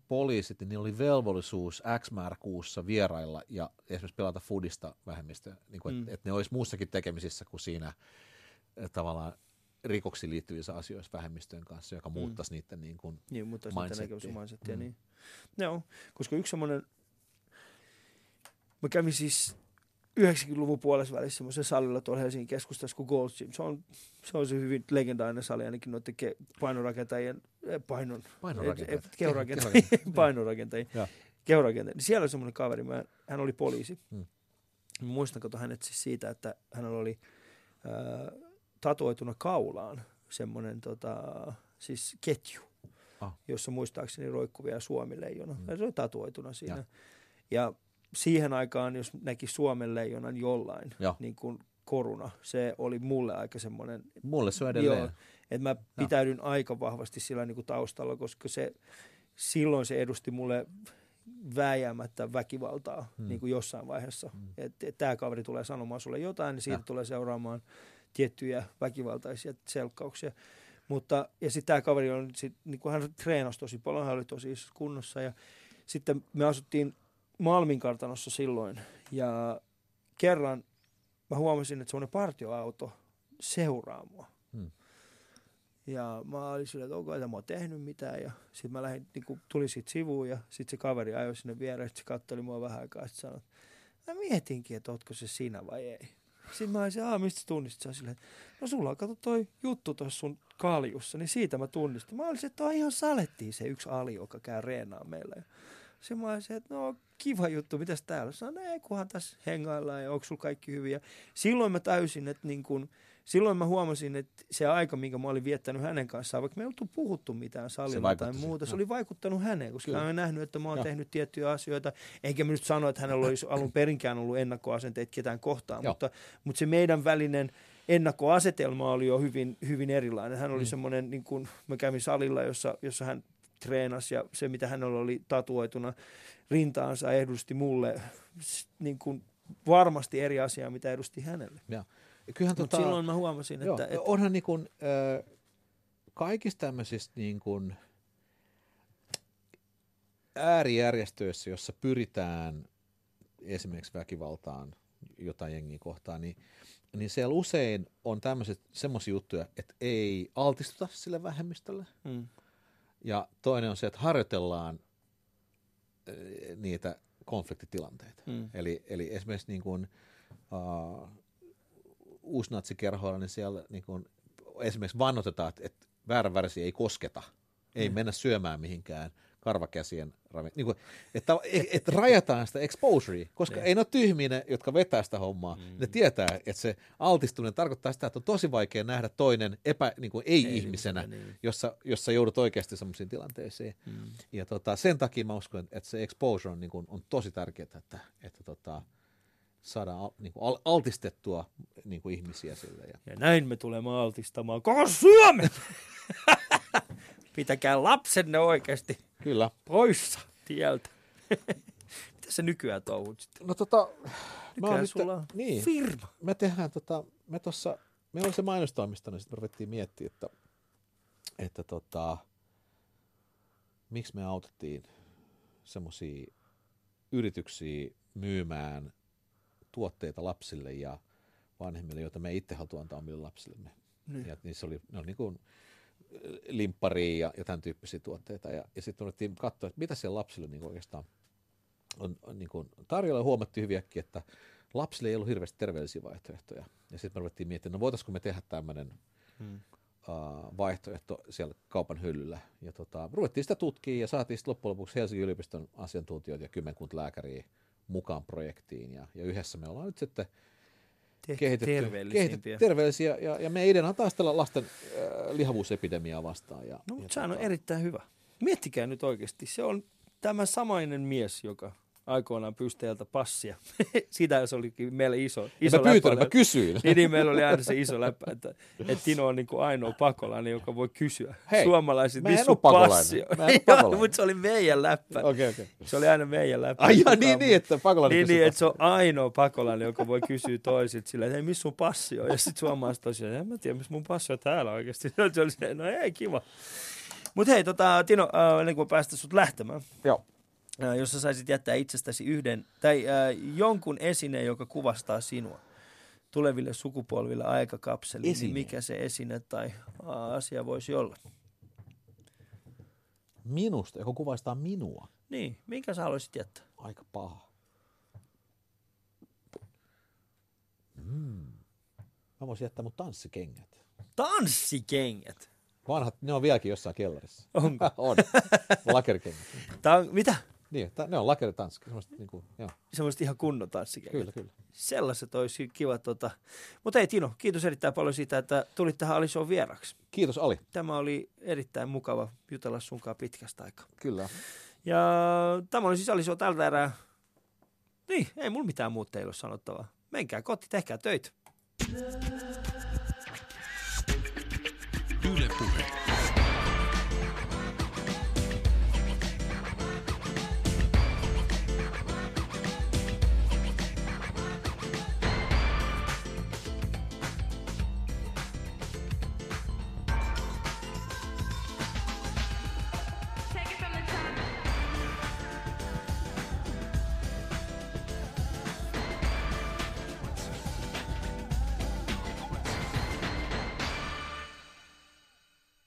poliisit, niin niillä oli velvollisuus X määrä kuussa vierailla ja esimerkiksi pelata foodista vähemmistö, niin kuin, mm. että, että ne olisi muussakin tekemisissä kuin siinä tavallaan rikoksiin liittyvissä asioissa vähemmistöjen kanssa, joka mm. muuttaisi mm. niiden niin kuin niin, muuttaisi. Mm. Niin. Joo, koska yksi semmoinen, mä kävin siis 90-luvun puolessa välissä semmoisen salilla tuolla Helsingin keskustassa kuin Gold Gym. Se on, se on se hyvin legendaarinen sali ainakin noiden ke, painorakentajien, eh, painon, painorakentajien, eh, kehorakentajien, painorakentajien, kehorakentajien. Niin siellä oli semmoinen kaveri, mä, hän oli poliisi. Hmm. Muistan, kato hänet siis siitä, että hänellä oli äh, tatuoituna kaulaan semmoinen tota, siis ketju, ah. jossa muistaakseni roikkuvia Suomi-leijona. Hmm. Se oli tatuoituna siinä. Ja. ja siihen aikaan, jos näki Suomen leijonan jollain, ja. niin kuin koruna, se oli mulle aika semmoinen... Mulle se on edelleen. Joo, että mä pitäydyn ja. aika vahvasti sillä niin kuin taustalla, koska se, silloin se edusti mulle vääjäämättä väkivaltaa hmm. niin kuin jossain vaiheessa. Hmm. Että et, tämä kaveri tulee sanomaan sulle jotain, niin siitä ja. tulee seuraamaan tiettyjä väkivaltaisia selkkauksia. Mutta, ja sitten tämä kaveri on, sit, niin kuin hän treenasi tosi paljon, hän oli tosi kunnossa ja sitten me asuttiin Malmin kartanossa silloin. Ja kerran mä huomasin, että semmoinen partioauto seuraa mua. Hmm. Ja mä olin sillä, että onko mä oon tehnyt mitään. Ja sitten mä lähdin, niin kun tuli siitä sivuun ja sitten se kaveri ajoi sinne viereen. Sitten se katteli mua vähän aikaa ja sanoi, mä mietinkin, että ootko se sinä vai ei. Sitten mä olisin, aah, mistä tunnistit? Silleen, no sulla on kato toi juttu tuossa sun kaljussa, niin siitä mä tunnistin. Mä olisin, että on ihan salettiin se yksi ali, joka käy reenaa meillä. Sitten mä olisin, että no kiva juttu, mitäs täällä? Sanoin, ei kunhan tässä hengaillaan ja onko sulla kaikki hyviä. Silloin mä täysin, että niin kun, silloin mä huomasin, että se aika, minkä mä olin viettänyt hänen kanssaan, vaikka me ei oltu puhuttu mitään salilla tai muuta, se, se oli vaikuttanut häneen, koska Kyllä. mä olen nähnyt, että mä oon ja. tehnyt tiettyjä asioita. Enkä mä nyt sano, että hänellä olisi alun perinkään ollut ennakkoasenteet ketään kohtaan, mutta, mutta se meidän välinen ennakkoasetelma oli jo hyvin, hyvin erilainen. Hän oli mm. semmoinen, niin kuin mä kävin salilla, jossa, jossa hän treenasi ja se, mitä hänellä oli tatuoituna rintaansa, edusti mulle niin kuin varmasti eri asiaa, mitä edusti hänelle. Ja. Kyllähän tota, silloin mä huomasin, joo, että... että onhan niin kuin, äh, kaikista tämmöisistä niin kuin äärijärjestöissä, jossa pyritään esimerkiksi väkivaltaan jotain jengiä kohtaan, niin, niin siellä usein on tämmöiset semmoisia juttuja, että ei altistuta sille vähemmistölle. Mm. Ja toinen on se, että harjoitellaan eh, niitä konfliktitilanteita. Mm. Eli, eli esimerkiksi niin kuin, uh, uusnatsikerhoilla, niin siellä niin kuin, esimerkiksi vannotetaan, että, että väärän ei kosketa, ei mm. mennä syömään mihinkään – karvakäsien niin kuin, että, että rajataan sitä exposurea, koska niin. ei ne ole tyhmiä ne, jotka vetää sitä hommaa. Mm. Ne tietää, että se altistuminen tarkoittaa sitä, että on tosi vaikea nähdä toinen epä, niin kuin ei-ihmisenä, ei, niin. jossa, jossa joudut oikeasti sellaisiin tilanteisiin. Mm. Ja tota, sen takia mä uskon, että se exposure on, niin kuin, on tosi tärkeää, että, että tota, saadaan niin kuin, altistettua niin kuin ihmisiä sille. Ja... ja näin me tulemme altistamaan koko Suomen! Pitäkää lapsenne oikeasti Kyllä. poissa tieltä. Mitä se nykyään touhut sitten? No tota, mä oon sulla nyt, niin, firma. Me tehdään tota, me tossa, meillä oli se mainostoimisto, niin sitten me ruvettiin miettiä, että, että tota, miksi me autettiin semmoisia yrityksiä myymään tuotteita lapsille ja vanhemmille, joita me itse halutaan antaa omille lapsillemme. Niin. Ja niissä oli, ne oli niin kuin limpparia ja, ja tämän tyyppisiä tuotteita. Ja, ja sitten ruvettiin katsoa, että mitä siellä lapsille niin oikeastaan on, on niin kuin tarjolla ja huomattiin hyviäkin, että lapsille ei ollut hirveästi terveellisiä vaihtoehtoja. Ja sitten me ruvettiin miettimään, no voitaisiko me tehdä tämmöinen hmm. uh, vaihtoehto siellä kaupan hyllyllä. Ja tota, ruvettiin sitä tutkimaan ja saatiin sitten loppujen lopuksi Helsingin yliopiston asiantuntijoita ja kymmenkunta lääkäriä mukaan projektiin. Ja, ja yhdessä me ollaan nyt sitten kehitetty, kehitetty terveellisiä. Ja, ja meidän ideana on taistella lasten äh, lihavuusepidemiaa vastaan. Ja, no, ja sehän on tota- erittäin hyvä. Miettikää nyt oikeasti. Se on tämä samainen mies, joka aikoinaan pystäjältä passia. Sitä se olikin meille iso, iso mä pyytänyt, mä kysyin. Niin, niin, meillä oli aina se iso läppä, että, että Tino on niin kuin ainoa pakolainen, joka voi kysyä Hei, suomalaiset, missä sun passi on. mutta se oli meidän läppä. Okay, okay. Se oli aina meidän läppä. Ai jaa, niin, niin, että pakolainen Niin, niin että se on ainoa pakolainen, joka voi kysyä toisilta sillä, että hei, missä sun passi on? Ja sitten suomalaiset tosiaan, en mä tiedä, missä mun passi on täällä oikeasti. Se oli se, no ei, kiva. Mutta hei, tota, Tino, äh, ennen kuin päästä sut lähtemään. Joo jos sä saisit jättää itsestäsi yhden tai äh, jonkun esineen, joka kuvastaa sinua tuleville sukupolville aikakapseliin, niin esine. niin mikä se esine tai asia voisi olla? Minusta, joka kuvastaa minua. Niin, minkä sä haluaisit jättää? Aika paha. Mm. Mä voisin jättää mun tanssikengät. Tanssikengät? Vanhat, ne on vieläkin jossain kellarissa. Onko? on. Lakerikengät. Ta- mitä? Niin, ne on lakeritanssi. Semmoiset, niin kuin, joo. Semmoiset ihan kunnon tanssikengät. Kyllä, kyllä. Sellaiset olisi kiva. Tota. Mutta ei Tino, kiitos erittäin paljon siitä, että tulit tähän Alisoon vieraksi. Kiitos Ali. Tämä oli erittäin mukava jutella sunkaan pitkästä aikaa. Kyllä. Ja tämä oli siis Alisoo tältä erää. Niin, ei mulla mitään muuta teille ole sanottavaa. Menkää koti, tehkää töitä.